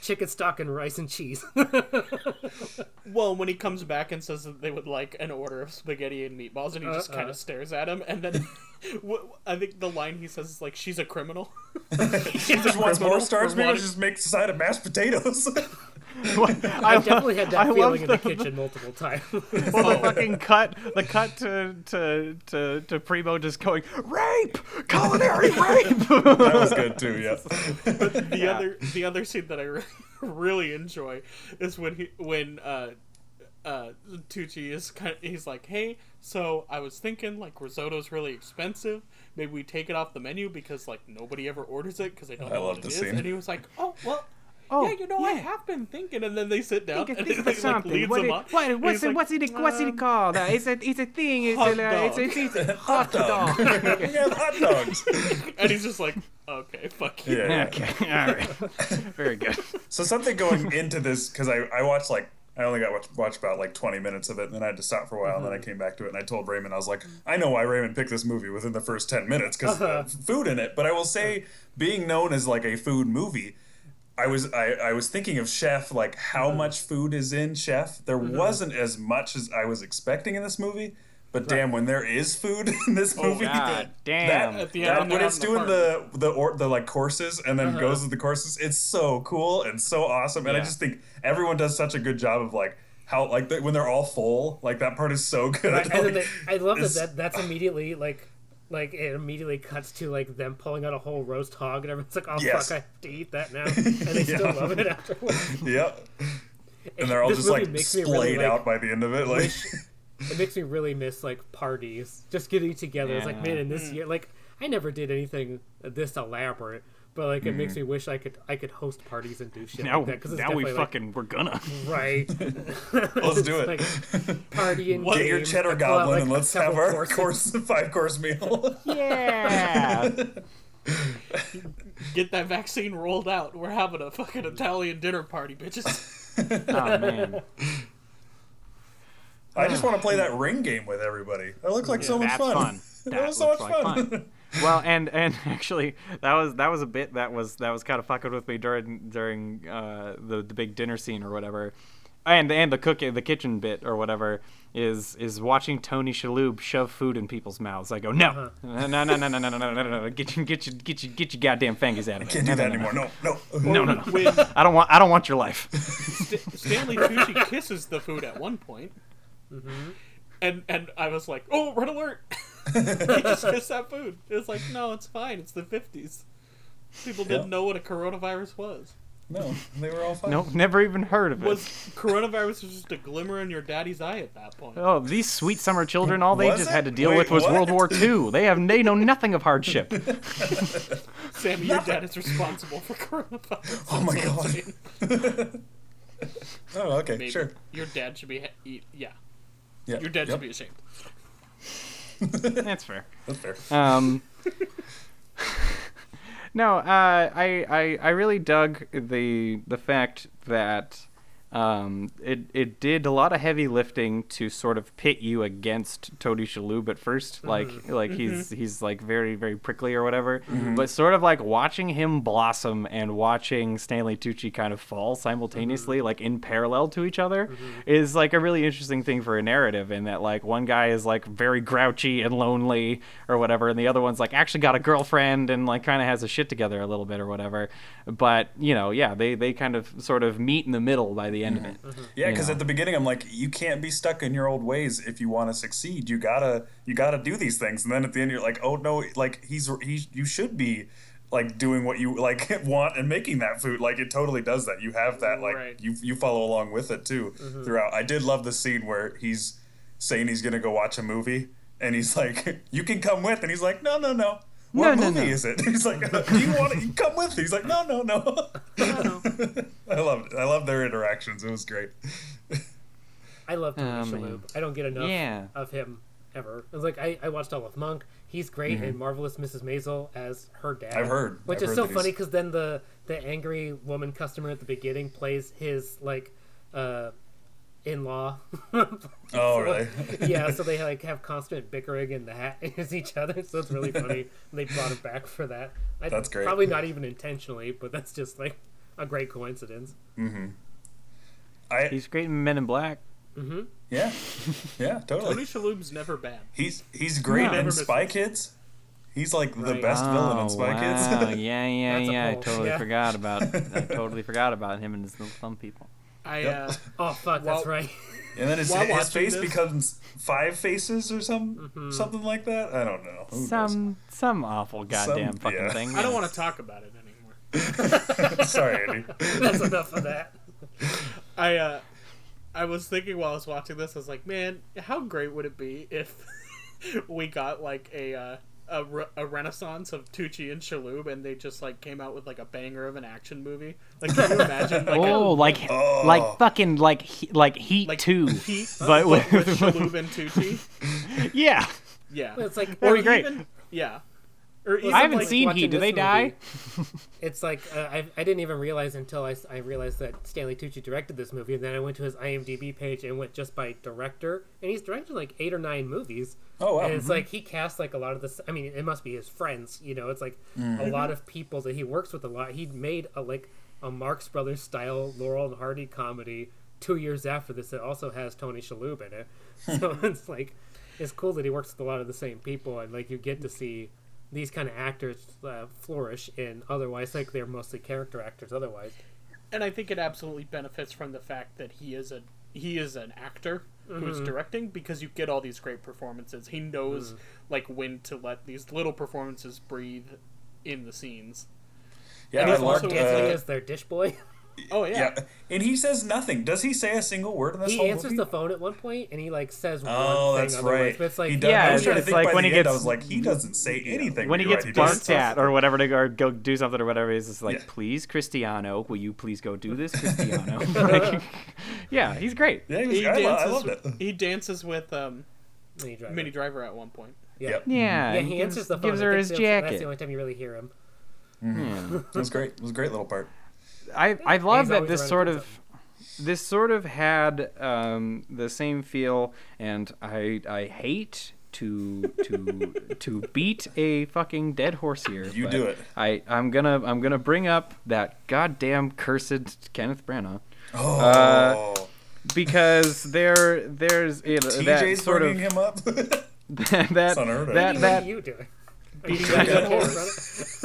chicken stock and rice and cheese. Well, when he comes back and says that they would like an order of spaghetti and meatballs, and he just Uh-uh. kind of stares at him, and then I think the line he says is like, "She's a criminal." She just wants more criminal stars. for Maybe wanting- just make a side of mashed potatoes. I definitely had that love feeling in the the- kitchen multiple times. Well, the fucking cut, the cut to to to to Primo just going rape, culinary rape. that was good too. Yeah. the Yeah. other the other scene that I re- really enjoy is when he when uh uh Tucci is kind of, he's like, "Hey, so I was thinking like risotto's really expensive. Maybe we take it off the menu because like nobody ever orders it because they don't I know love what it this is." scene. And he was like, "Oh, well, Oh, yeah, you know, I yeah. have been thinking." And then they sit down Think, and think he of like, something. leads What him it- up. what- what's it, like, what's it what's it called? Uh, it's a it's a thing. It's hot a, uh, it's, a, dog. it's a hot dog. yeah, hot dogs. And he's just like, "Okay, fuck you." Yeah. okay, all right, very good. So something going into this because I, I watched like I only got watch, watched about like 20 minutes of it, and then I had to stop for a while, and then I came back to it, and I told Raymond I was like, I know why Raymond picked this movie within the first 10 minutes because food in it. But I will say, being known as like a food movie. I was I, I was thinking of Chef like how mm-hmm. much food is in Chef. There mm-hmm. wasn't as much as I was expecting in this movie, but damn, when there is food in this oh, movie, God that, damn. At the that- when they're when out it's the doing the the or, the like courses and then uh-huh. goes to the courses, it's so cool and so awesome. And I just think everyone does such a good job of like how like the, when they're all full, like that part is so good. then Like, they, I love that, that that's immediately like like it immediately cuts to like them pulling out a whole roast hog and everyone's like, oh Yes. fuck, I have to eat that now, and they still love it afterwards. Yep. And they're all just like makes me splayed really, like, out by the end of it. Like It makes me really miss like parties, just getting together. It's like, man, in this mm. year, like I never did anything this elaborate, but like it makes mm. me wish I could I could host parties and do shit Now, like that because it's now we definitely fucking we're gonna. right. let's do it. Like, party and Get your cheddar I pull out, goblin like, and let's have our courses. course five course meal. Yeah. Get that vaccine rolled out. We're having a fucking Italian dinner party, bitches. Oh man. I just want to play that ring game with everybody. That looked like so much That's fun. fun. that That was so much like fun. fun. Well, and and actually, that was that was a bit that was that was kind of fucking with me during during uh, the the big dinner scene or whatever, and and the cook the kitchen bit or whatever is is watching Tony Shalhoub shove food in people's mouths. I go no no no no no no no no no no no get your get your get your get your goddamn fingers out of here. Can't do that no, no, anymore. No, no. No no no. When I don't want I don't want your life. St- Stanley Tucci kisses the food at one point, and and I was like, "Oh, red alert!" He just kissed that food. It was like, no, it's fine. It's the fifties. People didn't Yeah. know what a coronavirus was. No, they were all fine. No, never even heard of it. Was coronavirus was just a glimmer in your daddy's eye at that point? Oh, these sweet summer children, all they Was just it? had to deal Wait, with was what? World War II. They have they know nothing of hardship. Sammy, your dad is responsible for coronavirus. Oh my That's what I'm God. Oh, okay, Maybe sure. your dad should be. Ha- yeah, Yeah, your dad yep, should be ashamed. That's fair. That's fair. Um, no, uh, I, I I really dug the the fact that um, it it did a lot of heavy lifting to sort of pit you against Tony Shalhoub at 1st mm-hmm. like like mm-hmm. he's he's like very very prickly or whatever, mm-hmm. but sort of like watching him blossom and watching Stanley Tucci kind of fall simultaneously, like in parallel to each other, is like a really interesting thing for a narrative. In that like one guy is like very grouchy and lonely or whatever, and the other one's like actually got a girlfriend and like kind of has a shit together a little bit or whatever. But you know, yeah, they they kind of sort of meet in the middle by the end of mm-hmm. it. Mm-hmm. Yeah, because at the beginning I'm like, you can't be stuck in your old ways if you want to succeed. You gotta you gotta do these things, and then at the end you're like, oh no, like he's he you should be like doing what you like want and making that food. Like it totally does that. You have that like Right. you you follow along with it too mm-hmm. throughout. I did love the scene where he's saying he's gonna go watch a movie, and he's like, you can come with, and he's like, no no no. What No, no, movie no. is it? He's like, "Do you want to come with?" He's like, "No, no, no." I loved it. I loved their interactions. It was great. I love Tony Oh, Shalhoub. man. I don't get enough Yeah. of him ever. It was like I, I watched all of Monk. He's great in Marvelous Mrs. Maisel as her dad. Mm-hmm. I've heard- which I've is heard so funny because then the the angry woman customer at the beginning plays his like uh in law. Oh, really? yeah, so they like have constant bickering and the hat is each other. So it's really funny. they brought him back for that. I, That's great. Probably not even intentionally, but that's just like a great coincidence. Mm-hmm. I He's great in Men in Black. Mm-hmm. yeah, yeah, totally. Tony totally. Shalhoub's never bad. He's he's great No. in Spy misses. Kids. He's like the Right. best villain in Oh, Spy wow. Kids. yeah, yeah, That's yeah. I totally Yeah. forgot about. I totally forgot about him and his little thumb people. I Yep. uh, Oh fuck, Well- that's right. and then his, While his face this- becomes five faces or some Mm-hmm. something like that. I don't know. Who knows? Some some awful goddamn Some- fucking yeah. thing. I don't want to talk about it anymore. Sorry, Andy. That's enough of that. I uh, I was thinking while I was watching this, I was like, man, how great would it be if we got like a uh, a, re- a renaissance of Tucci and Shalhoub, and they just like came out with like a banger of an action movie? Like, can you imagine like Oh, like Oh. like fucking like he, like Heat like Two, Heat, but with, with Shalhoub and Tucci? yeah. Yeah, It's like That'd or be great. yeah, or even I haven't like, seen Heat. Do they die? It's like uh, I, I didn't even realize until I realized that Stanley Tucci directed this movie, and then I went to his IMDb page and went just by director, and he's directed like eight or nine movies. Oh, wow. And it's like he cast like a lot of this. I mean, it must be his friends, you know. It's like a lot of people that he works with a lot. He made a like a Marx Brothers style Laurel and Hardy comedy two years after this. It also has Tony Shalhoub in it, so it's like it's cool that he works with a lot of the same people, and like you get to see these kind of actors uh, flourish in otherwise like they're mostly character actors otherwise. and I think it absolutely benefits from the fact that he is a he is an actor who's Mm-hmm. directing because you get all these great performances. He knows Mm. like when to let these little performances breathe in the scenes. Yeah, And I also loved. dancing Dancing Uh, as their dish boy. Oh yeah. yeah, and he says nothing. Does he say a single word in this he whole answers movie? the phone at one point and he like says Oh, one that's thing otherwise. right. But it's like he does. Yeah, I was it's- to like when the he end, I gets- was like, he doesn't say anything. When he gets right, barked at or whatever to go, go do something or whatever, he's just like, Yeah. "Please, Cristiano, will you please go do this, Cristiano?" Like, yeah, he's great. Yeah, he was, He I, lo- I dances. loved it. he dances with um, Minnie Driver. Minnie Driver at one point. Yeah. Yep. Yeah, Yeah, he, he gives, the phone. gives her his that's- That's the only time you really hear him. Yeah. It was great. It was a great little part. I I love that this sort doing of this sort of had um, the same feel, and I I hate to to to beat a fucking dead horse here. You do it. I I'm gonna I'm gonna bring up that goddamn cursed Kenneth Branagh Oh, Uh, because there there's you know, that TJ's sort bringing of him up. that unheard of. that that you doing? Beating Beating a a horse.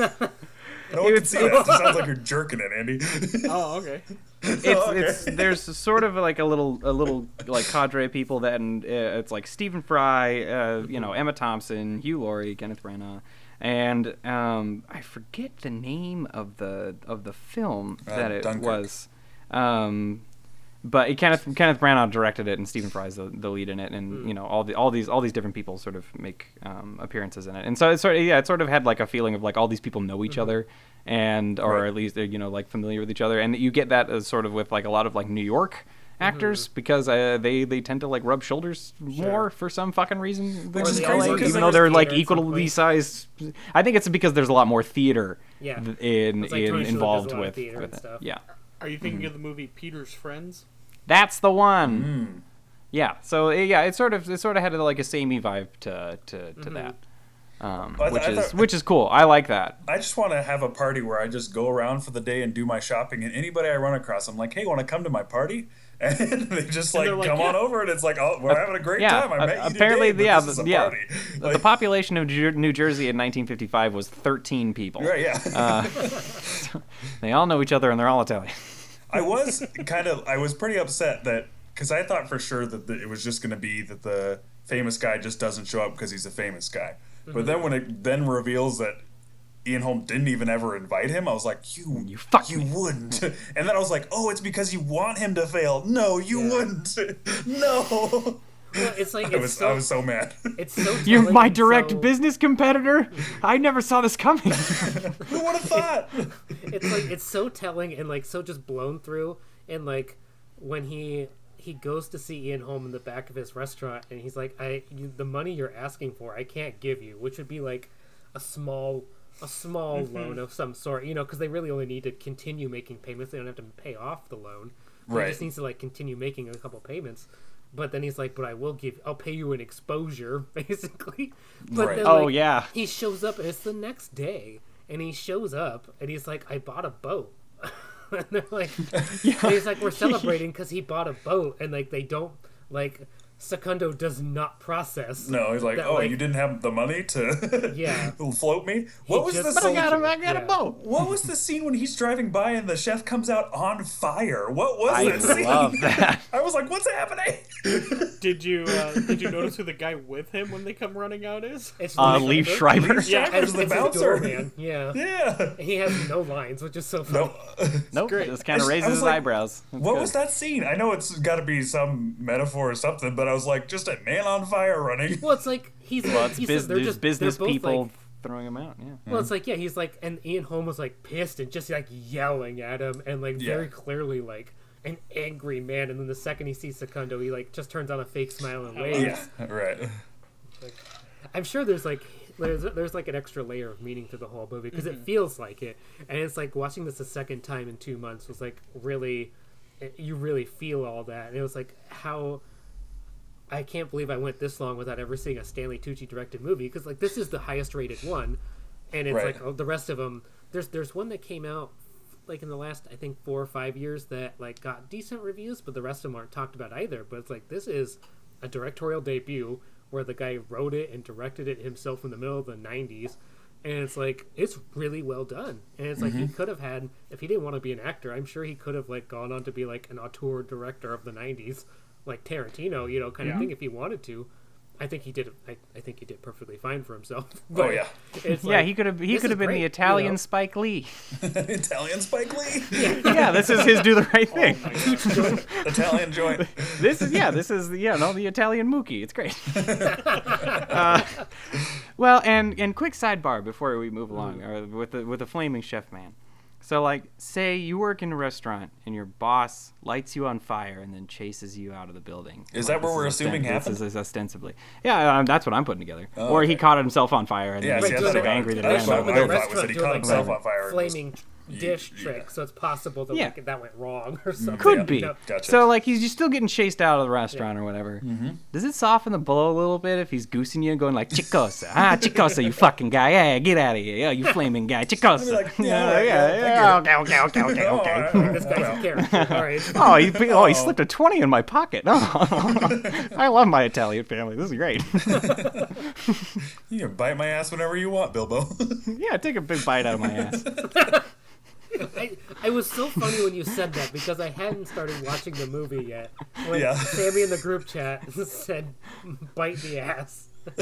Horse. no one can It's- see that. It just sounds like you're jerking it, Andy. Oh, okay. it's, okay. it's there's sort of like a little a little like cadre of people that and uh, it's like Stephen Fry, uh, you know Emma Thompson, Hugh Laurie, Kenneth Branagh, and um, I forget the name of the of the film Uh, that it Dunkirk. was. Um, but Kenneth Kenneth Branagh directed it, and Stephen Fry's the, the lead in it, and you know all the all these all these different people sort of make um, appearances in it, and so it's sort of yeah, it sort of had like a feeling of like all these people know each other, and or Right. at least they're you know like familiar with each other, and you get that as sort of with like a lot of like New York actors because uh, they they tend to like rub shoulders more for some fucking reason Which is crazy, even though they're like theater at some equally sized. I think it's because there's a lot more theater Yeah. th- in like in Tony Shalhoub does a involved with, with it. stuff. Yeah. Are you thinking of the movie Peter's Friends? That's the one. Hmm. Yeah. So yeah, it sort of it sort of had like a samey vibe to to, to that, um, I th- which I is thought- which is cool. I like that. I just want to have a party where I just go around for the day and do my shopping, and anybody I run across, I'm like, "Hey, want to come to my party?" And they just like, like, come on over, and it's like, "Oh, we're having a great yeah, time." I a- met you apparently, today, yeah, the- yeah. party. the population of New Jersey in 1955 was 13 people. right, yeah. Uh, They all know each other and they're all Italian. I was kind of, I was pretty upset that because I thought for sure that the, it was just going to be that the famous guy just doesn't show up because he's a famous guy. But then when it then reveals that Ian Holm didn't even ever invite him, I was like, "You, You fuck you me." wouldn't." And then I was like, "Oh, it's because you want him to fail." No, you Yeah. wouldn't. no. Well, it's like I it's was, so I was so mad. it's so. You're my direct so- business competitor. I never saw this coming. Who would have thought? It's like it's so telling and like so just blown through. And like when he he goes to see Ian Holm in the back of his restaurant, and he's like, "I you, the money you're asking for, I can't give you," which would be like a small a small mm-hmm. loan of some sort, you know, because they really only need to continue making payments. They don't have to pay off the loan. He Right. just needs to like continue making a couple payments. But then he's like, "But I will give. I'll pay you an exposure, basically." But Right. then, Oh, yeah. he shows up and it's the next day and he shows up and he's like i bought a boat and they're like and he's like we're celebrating because he bought a boat and like they don't like Secondo does not process No, he's like, that, "Oh, like- you didn't have the money to Yeah. float me." What was just- the But I scene? got him, I got Yeah. a boat. What was the scene when he's driving by and the chef comes out on fire? What was I that scene? love that. I was like, "What's happening?" Did you uh, did you notice who the guy with him when they come running out is? it's Uh, Lee Liev Schreiber. Schreiber. Yeah. And Schreiber's the it's bouncer. doorman. yeah Yeah. he has no lines which is so funny No. Nope. great. Just kind of raises his like, eyebrows. That's What good. was that scene? I know it's got to be some metaphor or something, but I was like, just a man on fire running. well it's like he's Well, it's he's bus- they're just business they're both, people like, throwing him out. Yeah. Well, it's like yeah, he's like, and Ian Holm was like pissed and just like yelling at him and like Yeah. very clearly like an angry man. And then the second he sees Secondo, he like just turns on a fake smile and waves. Yeah, right. I'm sure there's like there's there's like an extra layer of meaning to the whole movie because Mm-hmm. it feels like it, and it's like watching this a second time in two months was like really, it- you really feel all that, and it was like how. I can't believe I went this long without ever seeing a Stanley Tucci directed movie because like this is the highest rated one, and it's Right. like oh, the rest of them. There's there's one that came out like in the last I think four or five years that like got decent reviews, but the rest of them aren't talked about either. But it's like this is a directorial debut where the guy wrote it and directed it himself in the middle of the 90s and it's like it's really well done and it's like he Mm-hmm. could have had if he didn't want to be an actor i'm sure he could have like gone on to be like an auteur director of the 90s like tarantino you know kind Yeah. of thing if he wanted to i think he did I, I think he did perfectly fine for himself Oh yeah, it's yeah, like, he could have. He could have been great, the you Italian know? Spike Lee. Italian Spike Lee, yeah, this is his do the right thing. Italian joint. this is yeah, this is yeah, no, the Italian Mookie. It's great. uh, well, and and quick sidebar before we move along uh, with the with the flaming chef man. So like, say you work in a restaurant and your boss lights you on fire and then chases you out of the building. Is Like, that what we're osten- assuming this happened? is- is ostensibly. Yeah, um, that's what I'm putting together. Oh, or he caught himself on fire and Yeah, then see, he was thought so angry that I he ran out of the building. thought it was that he caught himself on fire flaming dish trick, so it's possible that Yeah. like that went wrong or something. Could Yeah, be. you know? Gotcha. So like he's just still getting chased out of the restaurant or whatever. Does it soften the blow a little bit if he's goosing you and going like Chicosa, ah Chicosa, you fucking guy, yeah, get out of here, yeah, you flaming guy, Chicosa. like, yeah, yeah, alright, yeah, yeah, yeah, okay, okay, okay, okay, Oh, okay. This guy's a character. All right. Oh, he oh he slipped a twenty in my pocket. Oh, I love my Italian family. This is great. You can bite my ass whenever you want, Bilbo. yeah, take a big bite out of my ass. I, I was so funny when you said that because I hadn't started watching the movie yet. When Yeah. Sammy in the group chat said, "Bite the ass,"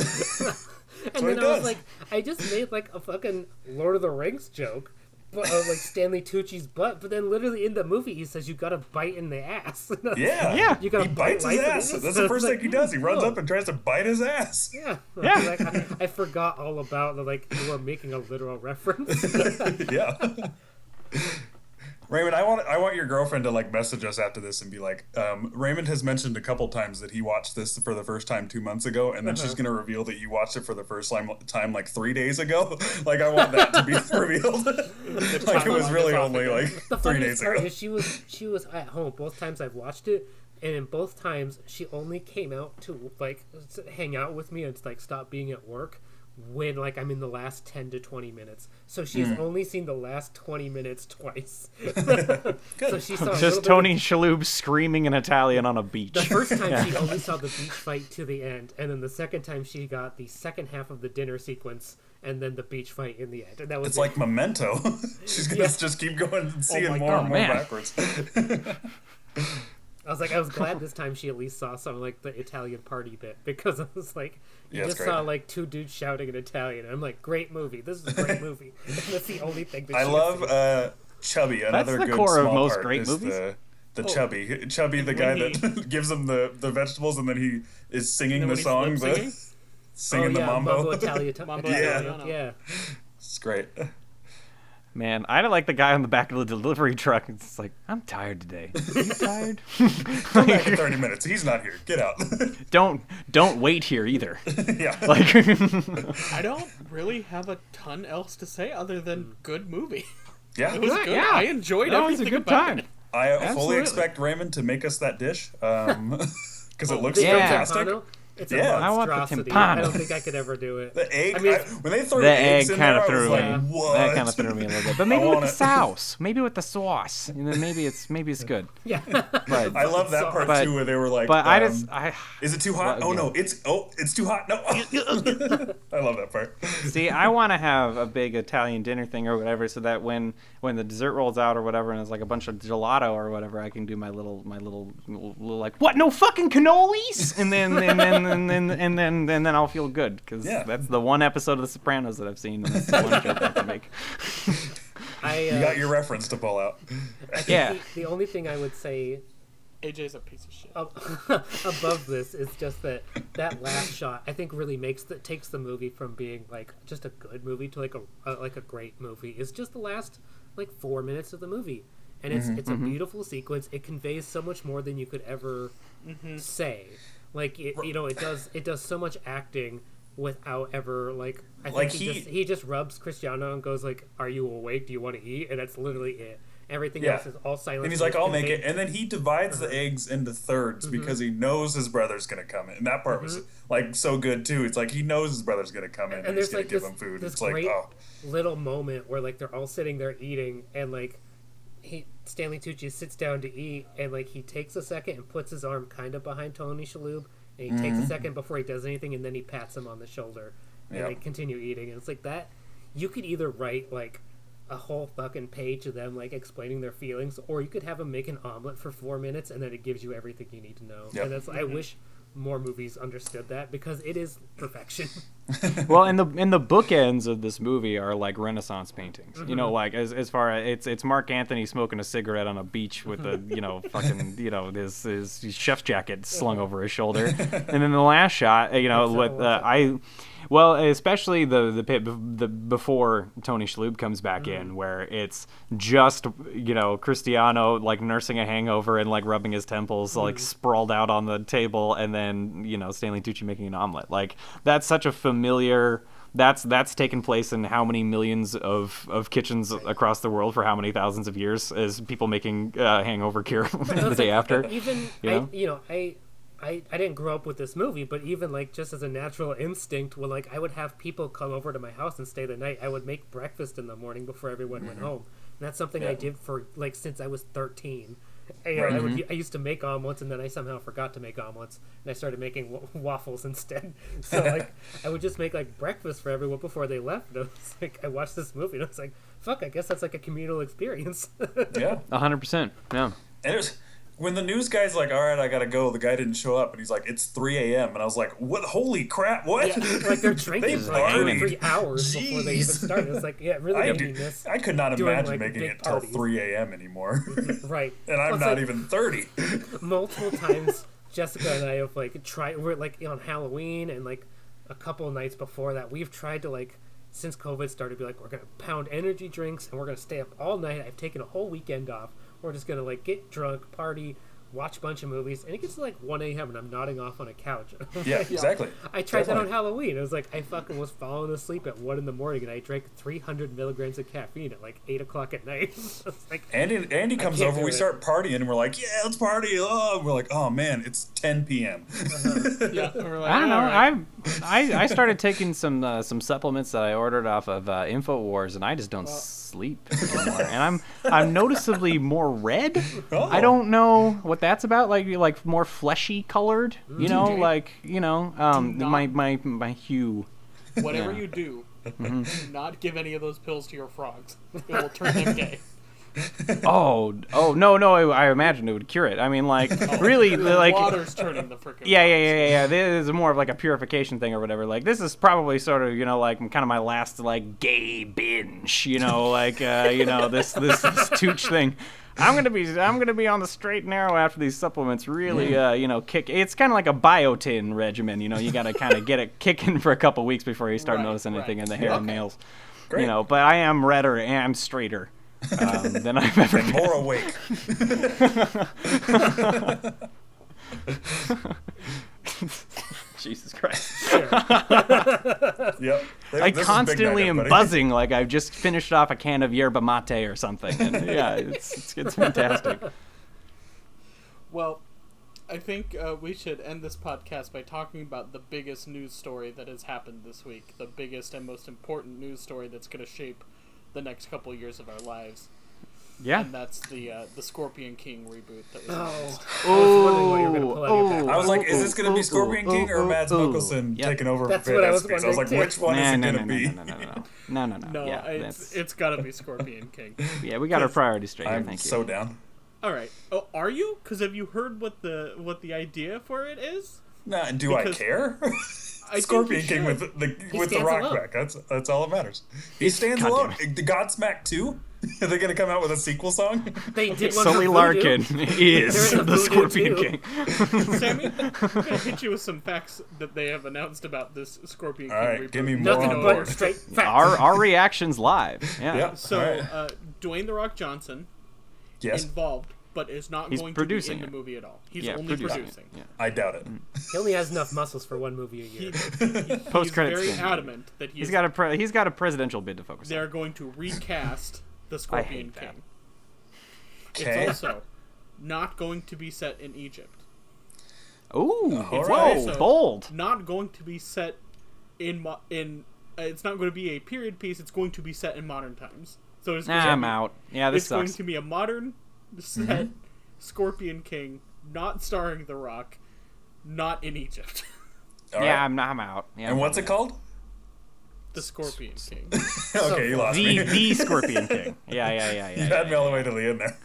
and then it I was like, I just made like a fucking Lord of the Rings joke. But, of like Stanley Tucci's butt, but then literally in the movie he says you gotta bite in the ass. yeah. Yeah. You gotta bite bites his ass. the That's the first thing he does. He runs Oh. up and tries to bite his ass. Yeah, Yeah. Like, I, I forgot all about the like you were making a literal reference. yeah. Raymond, I want I want your girlfriend to like message us after this and be like, um, Raymond has mentioned a couple times that he watched this for the first time two months ago, and then she's gonna reveal that you watched it for the first time time like three days ago. like I want that to be revealed. like it was really only again. like the three days part ago. is she was she was at home both times I've watched it, and in both times she only came out to like hang out with me and like stop being at work when like I'm in the last ten to twenty minutes. So she's Hmm. only seen the last twenty minutes twice. so she saw Just bit Tony Shalhoub screaming in Italian on a beach. The first time she only saw the beach fight to the end, and then the second time she got the second half of the dinner sequence, and then the beach fight in the end. And that was It's it. like Memento. she's gonna Yeah. just keep going and seeing my more God, and more man. backwards. I was like, I was glad this time she at least saw some like the Italian party bit because I was like, you Yeah, just great. saw like two dudes shouting in Italian. And I'm like, great movie. This is a great movie. And that's the only thing that I love uh, Chubby. Another the good core of small most part great is movies. The, the Oh. Chubby, Chubby, the guy When that gives him the, the vegetables, and then he is singing the then song, when he's the, lip-synging? seen. singing oh, the mambo. Mambo Italia- Mambo Yeah. Italiano. Yeah. it's great. Man, I don't like the guy on the back of the delivery truck. It's like, I'm tired today. Are you tired? Come back in thirty minutes. He's not here. Get out. don't don't wait here either. yeah. Like, I don't really have a ton else to say other than good movie. yeah. It was Yeah, good. yeah. I enjoyed that was a good time. it. I fully expect Raymond to make us that dish um, because it oh, looks Yeah. fantastic. Timpano, It's Yeah. a I want the monstrosity. timpano. I don't think I could ever do it. The egg. I mean, I- when they threw the eggs egg in kind there, of I was threw like, me. What? That kind of threw me a little bit. But maybe with the it. sauce, maybe with the sauce, and then maybe it's maybe it's good. Yeah. But I love that part But- too, where they were like, but I um, just I Is it too hot? Well, oh no, it's oh, it's too hot. No. I love that part. See, I want to have a big Italian dinner thing or whatever, so that when when the dessert rolls out or whatever, and it's like a bunch of gelato or whatever, I can do my little my little, little like what? No fucking cannolis, and then and then and then and then and then I'll feel good because Yeah. that's the one episode of The Sopranos that I've seen. And that's the one joke I can make. I, uh, You got uh, your reference to pull out. Yeah. the, the only thing I would say AJ's a piece of shit. ab- above this is just that that last shot I think really makes the takes the movie from being like just a good movie to like a, a like a great movie. It's just the last like four minutes of the movie, and it's mm-hmm, it's a mm-hmm. beautiful sequence. It conveys so much more than you could ever mm-hmm. say. Like it, you know, it does it does so much acting without ever like I think Like, he, he- just he just rubs Cristiano and goes like, "Are you awake? Do you want to eat?" And that's literally it. Everything Yeah. else is all silent. And he's like, I'll make it. And then he divides the uh-huh. eggs into 3rds mm-hmm. because he knows his brother's going to come in. And that part was mm-hmm. like so good too. It's like he knows his brother's going to come in and, and he's going like to give this, him food. It's like, oh, little moment where like they're all sitting there eating and like he Stanley Tucci sits down to eat and like he takes a second and puts his arm kind of behind Tony Shalhoub and he takes Mm-hmm. a second before he does anything and then he pats him on the shoulder and Yeah. they continue eating and it's like that you could either write like a whole fucking page of them like explaining their feelings or you could have them make an omelet for four minutes and then it gives you everything you need to know Yep. and that's I wish more movies understood that because it is perfection well, and the and the bookends of this movie are like Renaissance paintings. You know, like as as far as it's it's Marc Anthony smoking a cigarette on a beach with a you know fucking you know his his chef's jacket slung over his shoulder, and then the last shot, you know, with uh, I. Well, especially the the pit the before Tony Shalhoub comes back in, where it's just you know Cristiano like nursing a hangover and like rubbing his temples, like sprawled out on the table, and then you know Stanley Tucci making an omelet. Like that's such a familiar that's that's taken place in how many millions of, of kitchens across the world for how many thousands of years as people making uh, hangover cure the day after. Even You I, know? you know, I, I, I didn't grow up with this movie, but even like just as a natural instinct, when like I would have people come over to my house and stay the night, I would make breakfast in the morning before everyone went home. And that's something I did for like since I was thirteen. And, I, would, mm-hmm. I used to make omelets, and then I somehow forgot to make omelets, and I started making w- waffles instead. So like, I would just make like breakfast for everyone before they left. And I was like, I watched this movie, and I was like, "Fuck, I guess that's like a communal experience." Yeah. hundred percent. Yeah. And it was when the news guy's like, "All right, I gotta go." The guy didn't show up, and he's like, "It's 3 a.m." And I was like, "What? Holy crap! What?" Yeah, like they're drinking They for like two or three hours before they even Jeez. started. It's like, yeah, really I, do, this. I could not Doing, imagine like, making it till 3 a.m. anymore, Right. and I'm not like, even 30. multiple times Jessica and I have like tried we're like on Halloween and like a couple nights before that we've tried to like since COVID started be like we're gonna pound energy drinks and we're gonna stay up all night. I've taken a whole weekend off. We're just gonna like get drunk, party, watch a bunch of movies, and it gets to like one AM and I'm nodding off on a couch. Yeah, exactly. I tried that on Halloween. It was like I fucking was falling asleep at one in the morning and I drank 300 milligrams of caffeine at like eight o'clock at night. it's like Andy Andy comes over, we it. start partying, and we're like, "Yeah, let's party!" Oh, and we're like, "Oh man, it's 10 p.m." Yeah, we're like, I don't know. "All right." I I I started taking some uh, some supplements that I ordered off of uh, Infowars, and I just don't sleep anymore. and I'm I'm noticeably more red. Oh. I don't know what that's about. Like like more fleshy colored. You know, Okay. like you know, um, not- my my my hue. Whatever Yeah. you do, Mm-hmm. do not give any of those pills to your frogs. It will turn them gay. Oh oh no no! I, I imagine it would cure it. I mean, like really, The like water's turning the freaking. Yeah, yeah, yeah, yeah, yeah. This is more of like a purification thing or whatever. Like this is probably sort of you know like kind of my last like gay binge. You know, like uh, you know this this, this tooch thing. I'm gonna be I'm gonna be on the straight and narrow after these supplements really uh, you know kick. It's kind of like a biotin regimen. You know, you got to kind of get it kicking for a couple weeks before you start Right, noticing anything right. in the hair and nails. Great. You know, but I am redder and I'm straighter um, than I've ever and been. more awake. Jesus Christ. Yep. I This is big constantly am everybody. buzzing like I've just finished off a can of yerba mate or something. And yeah, it's, it's, it's fantastic. Well, I think uh, we should end this podcast by talking about the biggest news story that has happened this week. The biggest and most important news story that's going to shape the next couple years of our lives. Yeah. And that's the uh, the Scorpion King reboot that was Oh, announced. I was wondering what you were gonna pull out of your back. I was like, is this going to be Scorpion King or Mads Mikkelsen Yep. taking over That's what I was Estes? I was like, which too. one is Nah, it going to no, be? no, no, no, no, no, no, no. No, yeah, it's it's got to be Scorpion King. yeah, we got our priorities straight. I'm thank you. so down. All right. Oh, are you? Because have you heard what the what the idea for it is? Nah, do I care? I Scorpion you King with the He with the rock alone. back. That's that's all that matters. He stands God alone. The Godsmack 2? Are they going to come out with a sequel song? They did one Sully Larkin is There is a the Scorpion too. King. Sammy, I'm gonna hit you with some facts that they have announced about this Scorpion King All right, reboot. give me more Nothing on but straight facts. Our our reactions live. Yeah. Yep. So, all right. uh, Dwayne the Rock Johnson yes, involved, but is not He's going producing to be in it. the movie at all. He's Yeah, only producing. producing. Yeah. I doubt it. He only has enough muscles for one movie a year. he- he's Post-credit very scene. adamant that He's he's got a pre- he's got a presidential bid to focus they're on. going to recast the I Scorpion hate that. King. Okay. It's also not going to be set in Egypt. Ooh, All whoa, right. Bold. Not going to be set in mo- in. Uh, it's not going to be a period piece. It's going to be set in modern times. So it's Nah, going I'm be- out. Yeah, this it's going to be a modern set Mm-hmm. Scorpion King, not starring The Rock, not in Egypt. All yeah, right. I'm, I'm out. Yeah, And what's it called? the Scorpion King. okay, you lost The me. the Scorpion King. Yeah, yeah, yeah, yeah. you yeah, had me all the way to the end there.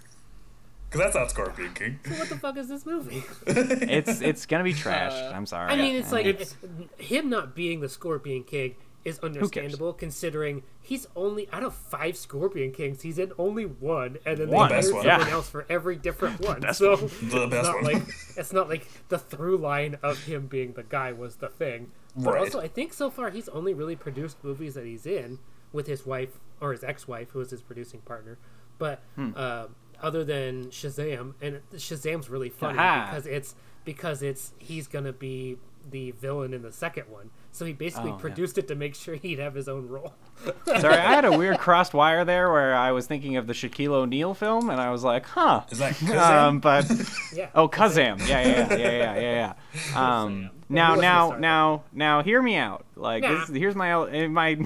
Because that's not Scorpion King. what the fuck is this movie? It's it's gonna be trash. Uh, I'm sorry. I mean, it's like It's- him not being the Scorpion King is understandable considering he's only out of five Scorpion Kings, he's in only one, and then One. they Best hired one. someone Yeah. else for every different one. so The it's best not one. like it's not like the through line of him being the guy was the thing. But Right. also, I think so far he's only really produced movies that he's in with his wife or his ex-wife, who is his producing partner. But Hmm. uh, other than Shazam, and Shazam's really funny Aha. because it's because it's he's gonna be the villain in the second one. So he basically Oh, yeah. produced it to make sure he'd have his own role. Sorry, I had a weird crossed wire there where I was thinking of the Shaquille O'Neal film, and I was like, huh. Is that Kazam? Um, but Yeah. oh, Kazam, yeah, yeah, yeah, yeah, yeah, yeah. Um, now, now, now, now, hear me out. Like, Nah. this, here's my eh, my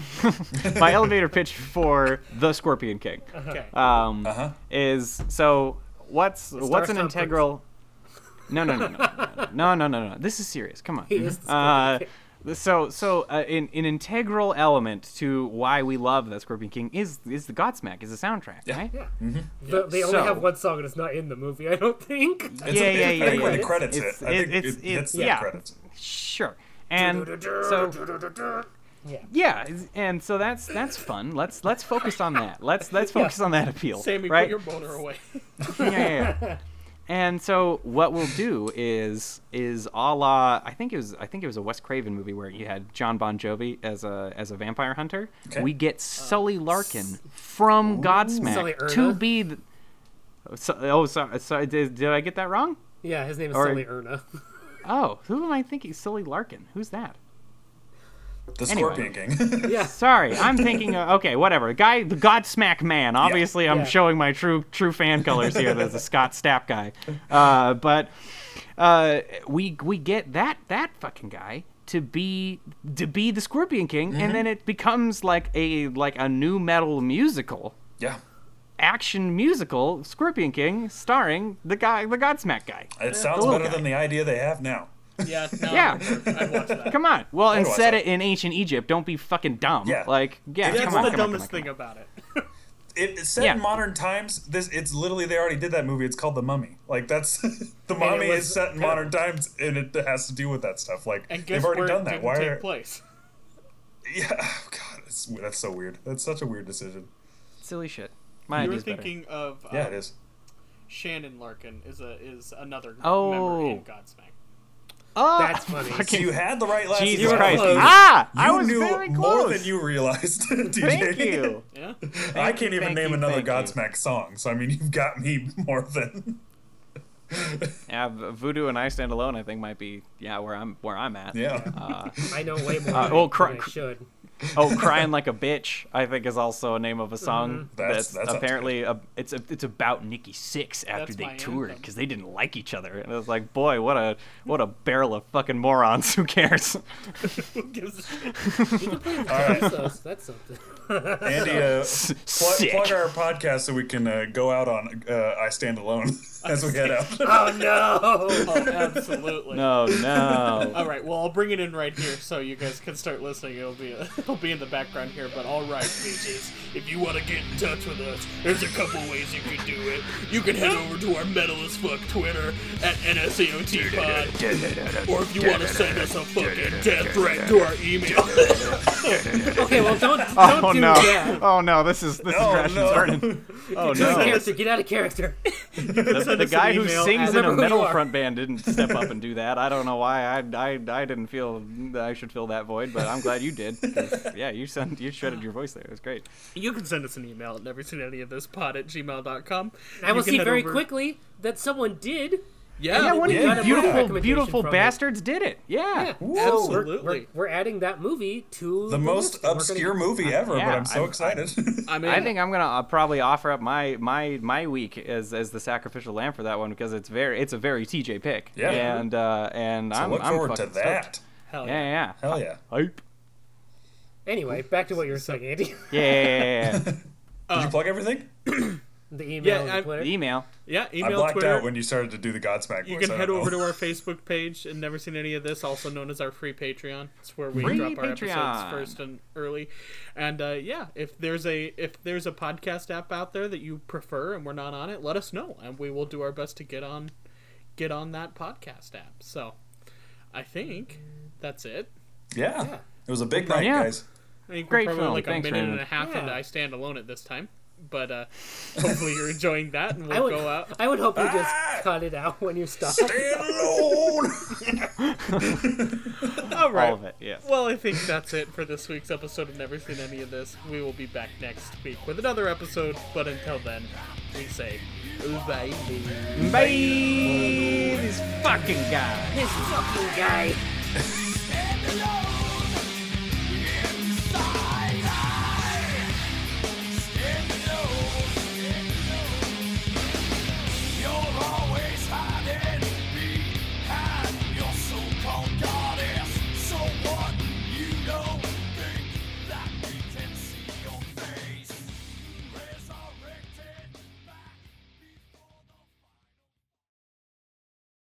my elevator pitch for the Scorpion King. Okay. Um, Uh-huh. is so what's what's an integral? No, no, no, no, no, no, no, no, no. This is serious. Come on. He is the Uh, Scorpion so, so uh, an, an integral element to why we love the Scorpion King is is the Godsmack, is the soundtrack, right? Yeah. The- they only So- have one song and it's not in the movie, I don't think. It's Yeah, a- yeah, yeah, I think when yeah. the credits It's- hit, I it- think it's- it hits it's- the yeah. credits. Sure. And so yeah. yeah, and so that's that's fun. Let's let's focus on that. Let's let's focus on that appeal. Sammy, right? put your boner away. yeah, yeah, yeah. And so what we'll do is is a la I think it was I think it was a Wes Craven movie where you had John Bon Jovi as a as a vampire hunter. Okay. We get uh, Sully Larkin from Godsmack Sully to be the. So, oh, sorry. sorry did, did I get that wrong? Yeah, his name is Or- Sully Erna. Oh, who am I thinking? Sully Larkin. Who's that? The Anyway. Scorpion King. yeah. Sorry, I'm thinking. Uh, okay, whatever. Guy, the Godsmack man. Obviously, I'm Yeah. showing my true true fan colors here. There's a Scott Stapp guy, uh, but uh, we we get that that fucking guy to be to be the Scorpion King, and then it becomes like a like a new metal musical. yeah. Action musical, Scorpion King, starring the guy, the Godsmack guy. It sounds better guy. than the idea they have now. Yeah, no, Yeah. I'd watch that. Come on. Well, and watch set it in ancient Egypt. Don't be fucking dumb. Yeah. Like, yeah. That's come on, the come on, come dumbest on, come thing on. about it. It, it's set Yeah. in modern times. This it's literally they already did that movie. It's called The Mummy. Like that's the Mummy was- is set in modern times, and it has to do with that stuff. Like And guess they've already where done that. didn't Why? take Are, place? yeah. Oh God, it's, that's so weird. That's such a weird decision. Silly shit. My You were idea's better. thinking of um, Yeah, it is. Shannon Larkin is a is another Oh. member in Godsmack. Oh, That's funny. So you had the right last Jesus name. Christ. close. Ah, I You was knew very close. more than you realized. DJ. Thank you. Yeah. I can't even name you, another thank you. Godsmack song. So I mean, you've got me more than. Yeah, Voodoo and I Stand Alone. I think might be yeah where I'm where I'm at. Yeah. Uh, I know way more Uh, well, I- cr- than I should. oh, crying like a bitch. I think is also a name of a song mm-hmm. That's- that's, that sounds apparently a, it's a, it's about Nikki Sixx after That's they toured because they didn't like each other, and it was like, boy, what a what a barrel of fucking morons. Who cares? Who gives a shit? All right, So that's something. Andy, uh, plug, Sick. plug our podcast so we can uh, go out on uh, I Stand Alone as we head out. oh no! Oh, absolutely. No, no. All right. Well, I'll bring it in right here so you guys can start listening. It'll be it'll be in the background here. But all right, bitches, if you want to get in touch with us, there's a couple ways you can do it. You can head over to our metal as fuck Twitter at NSAOT Pod, or if you want to send us a fucking death threat to our email. Okay, well don't don't Oh do no! that. Oh no! This is this Oh, is crashing no. burning. Oh Get out of no! character. Get out of character. The, the guy who sings in a metal front band didn't step up and do that. I don't know why. I, I, I didn't feel that I should fill that void, but I'm glad you did. Yeah, you sent you shredded your voice there. It was great. you can send us an email at never seen any of this pod at gmail.com. I will see very over- quickly that someone did. Yeah, Yeah, one we of got you beautiful, beautiful from it. bastards did it. Yeah. Yeah, Whoa. so we're, Absolutely. we're, we're adding that movie to The most list, obscure gonna- movie ever, yeah, but I'm so I'm- excited. I mean, I think I'm gonna uh, probably offer up my my my week as as the sacrificial lamb for that one because it's very it's a very TJ pick. Yeah. And uh, and so I'm look I'm forward to that. stoked. hell Yeah, yeah, yeah. Hell yeah. Hype. Anyway, back to what you were saying, Andy. Yeah, yeah, yeah, yeah, yeah. Did you plug everything? the email Yeah, and I- Twitter. The email. Yeah, I email blacked Twitter. out when you started to do the Godsmack You voice. can head don't over to our Facebook page and never seen any of this, also known as our free Patreon. It's where we Free drop our Patreon. episodes first and early. And uh, yeah, if there's a if there's a podcast app out there that you prefer and we're not on it, let us know, and we will do our best to get on get on that podcast app. So, I think that's it. Yeah. It was a big night, Yeah. guys. I think Great we're probably film. like Thanks, a minute Raymond. and a half Yeah. into I Stand Alone at this time. But uh, hopefully you're enjoying that, and we'll would, go out. I would hope you just Ah! cut it out when you stop. Stand alone. All right. All of it. Yes. Well, I think that's it for this week's episode of Never Seen Any of This. We will be back next week with another episode, but until then, we say bye. Bye. bye. This fucking guy. This fucking guy. And the Lord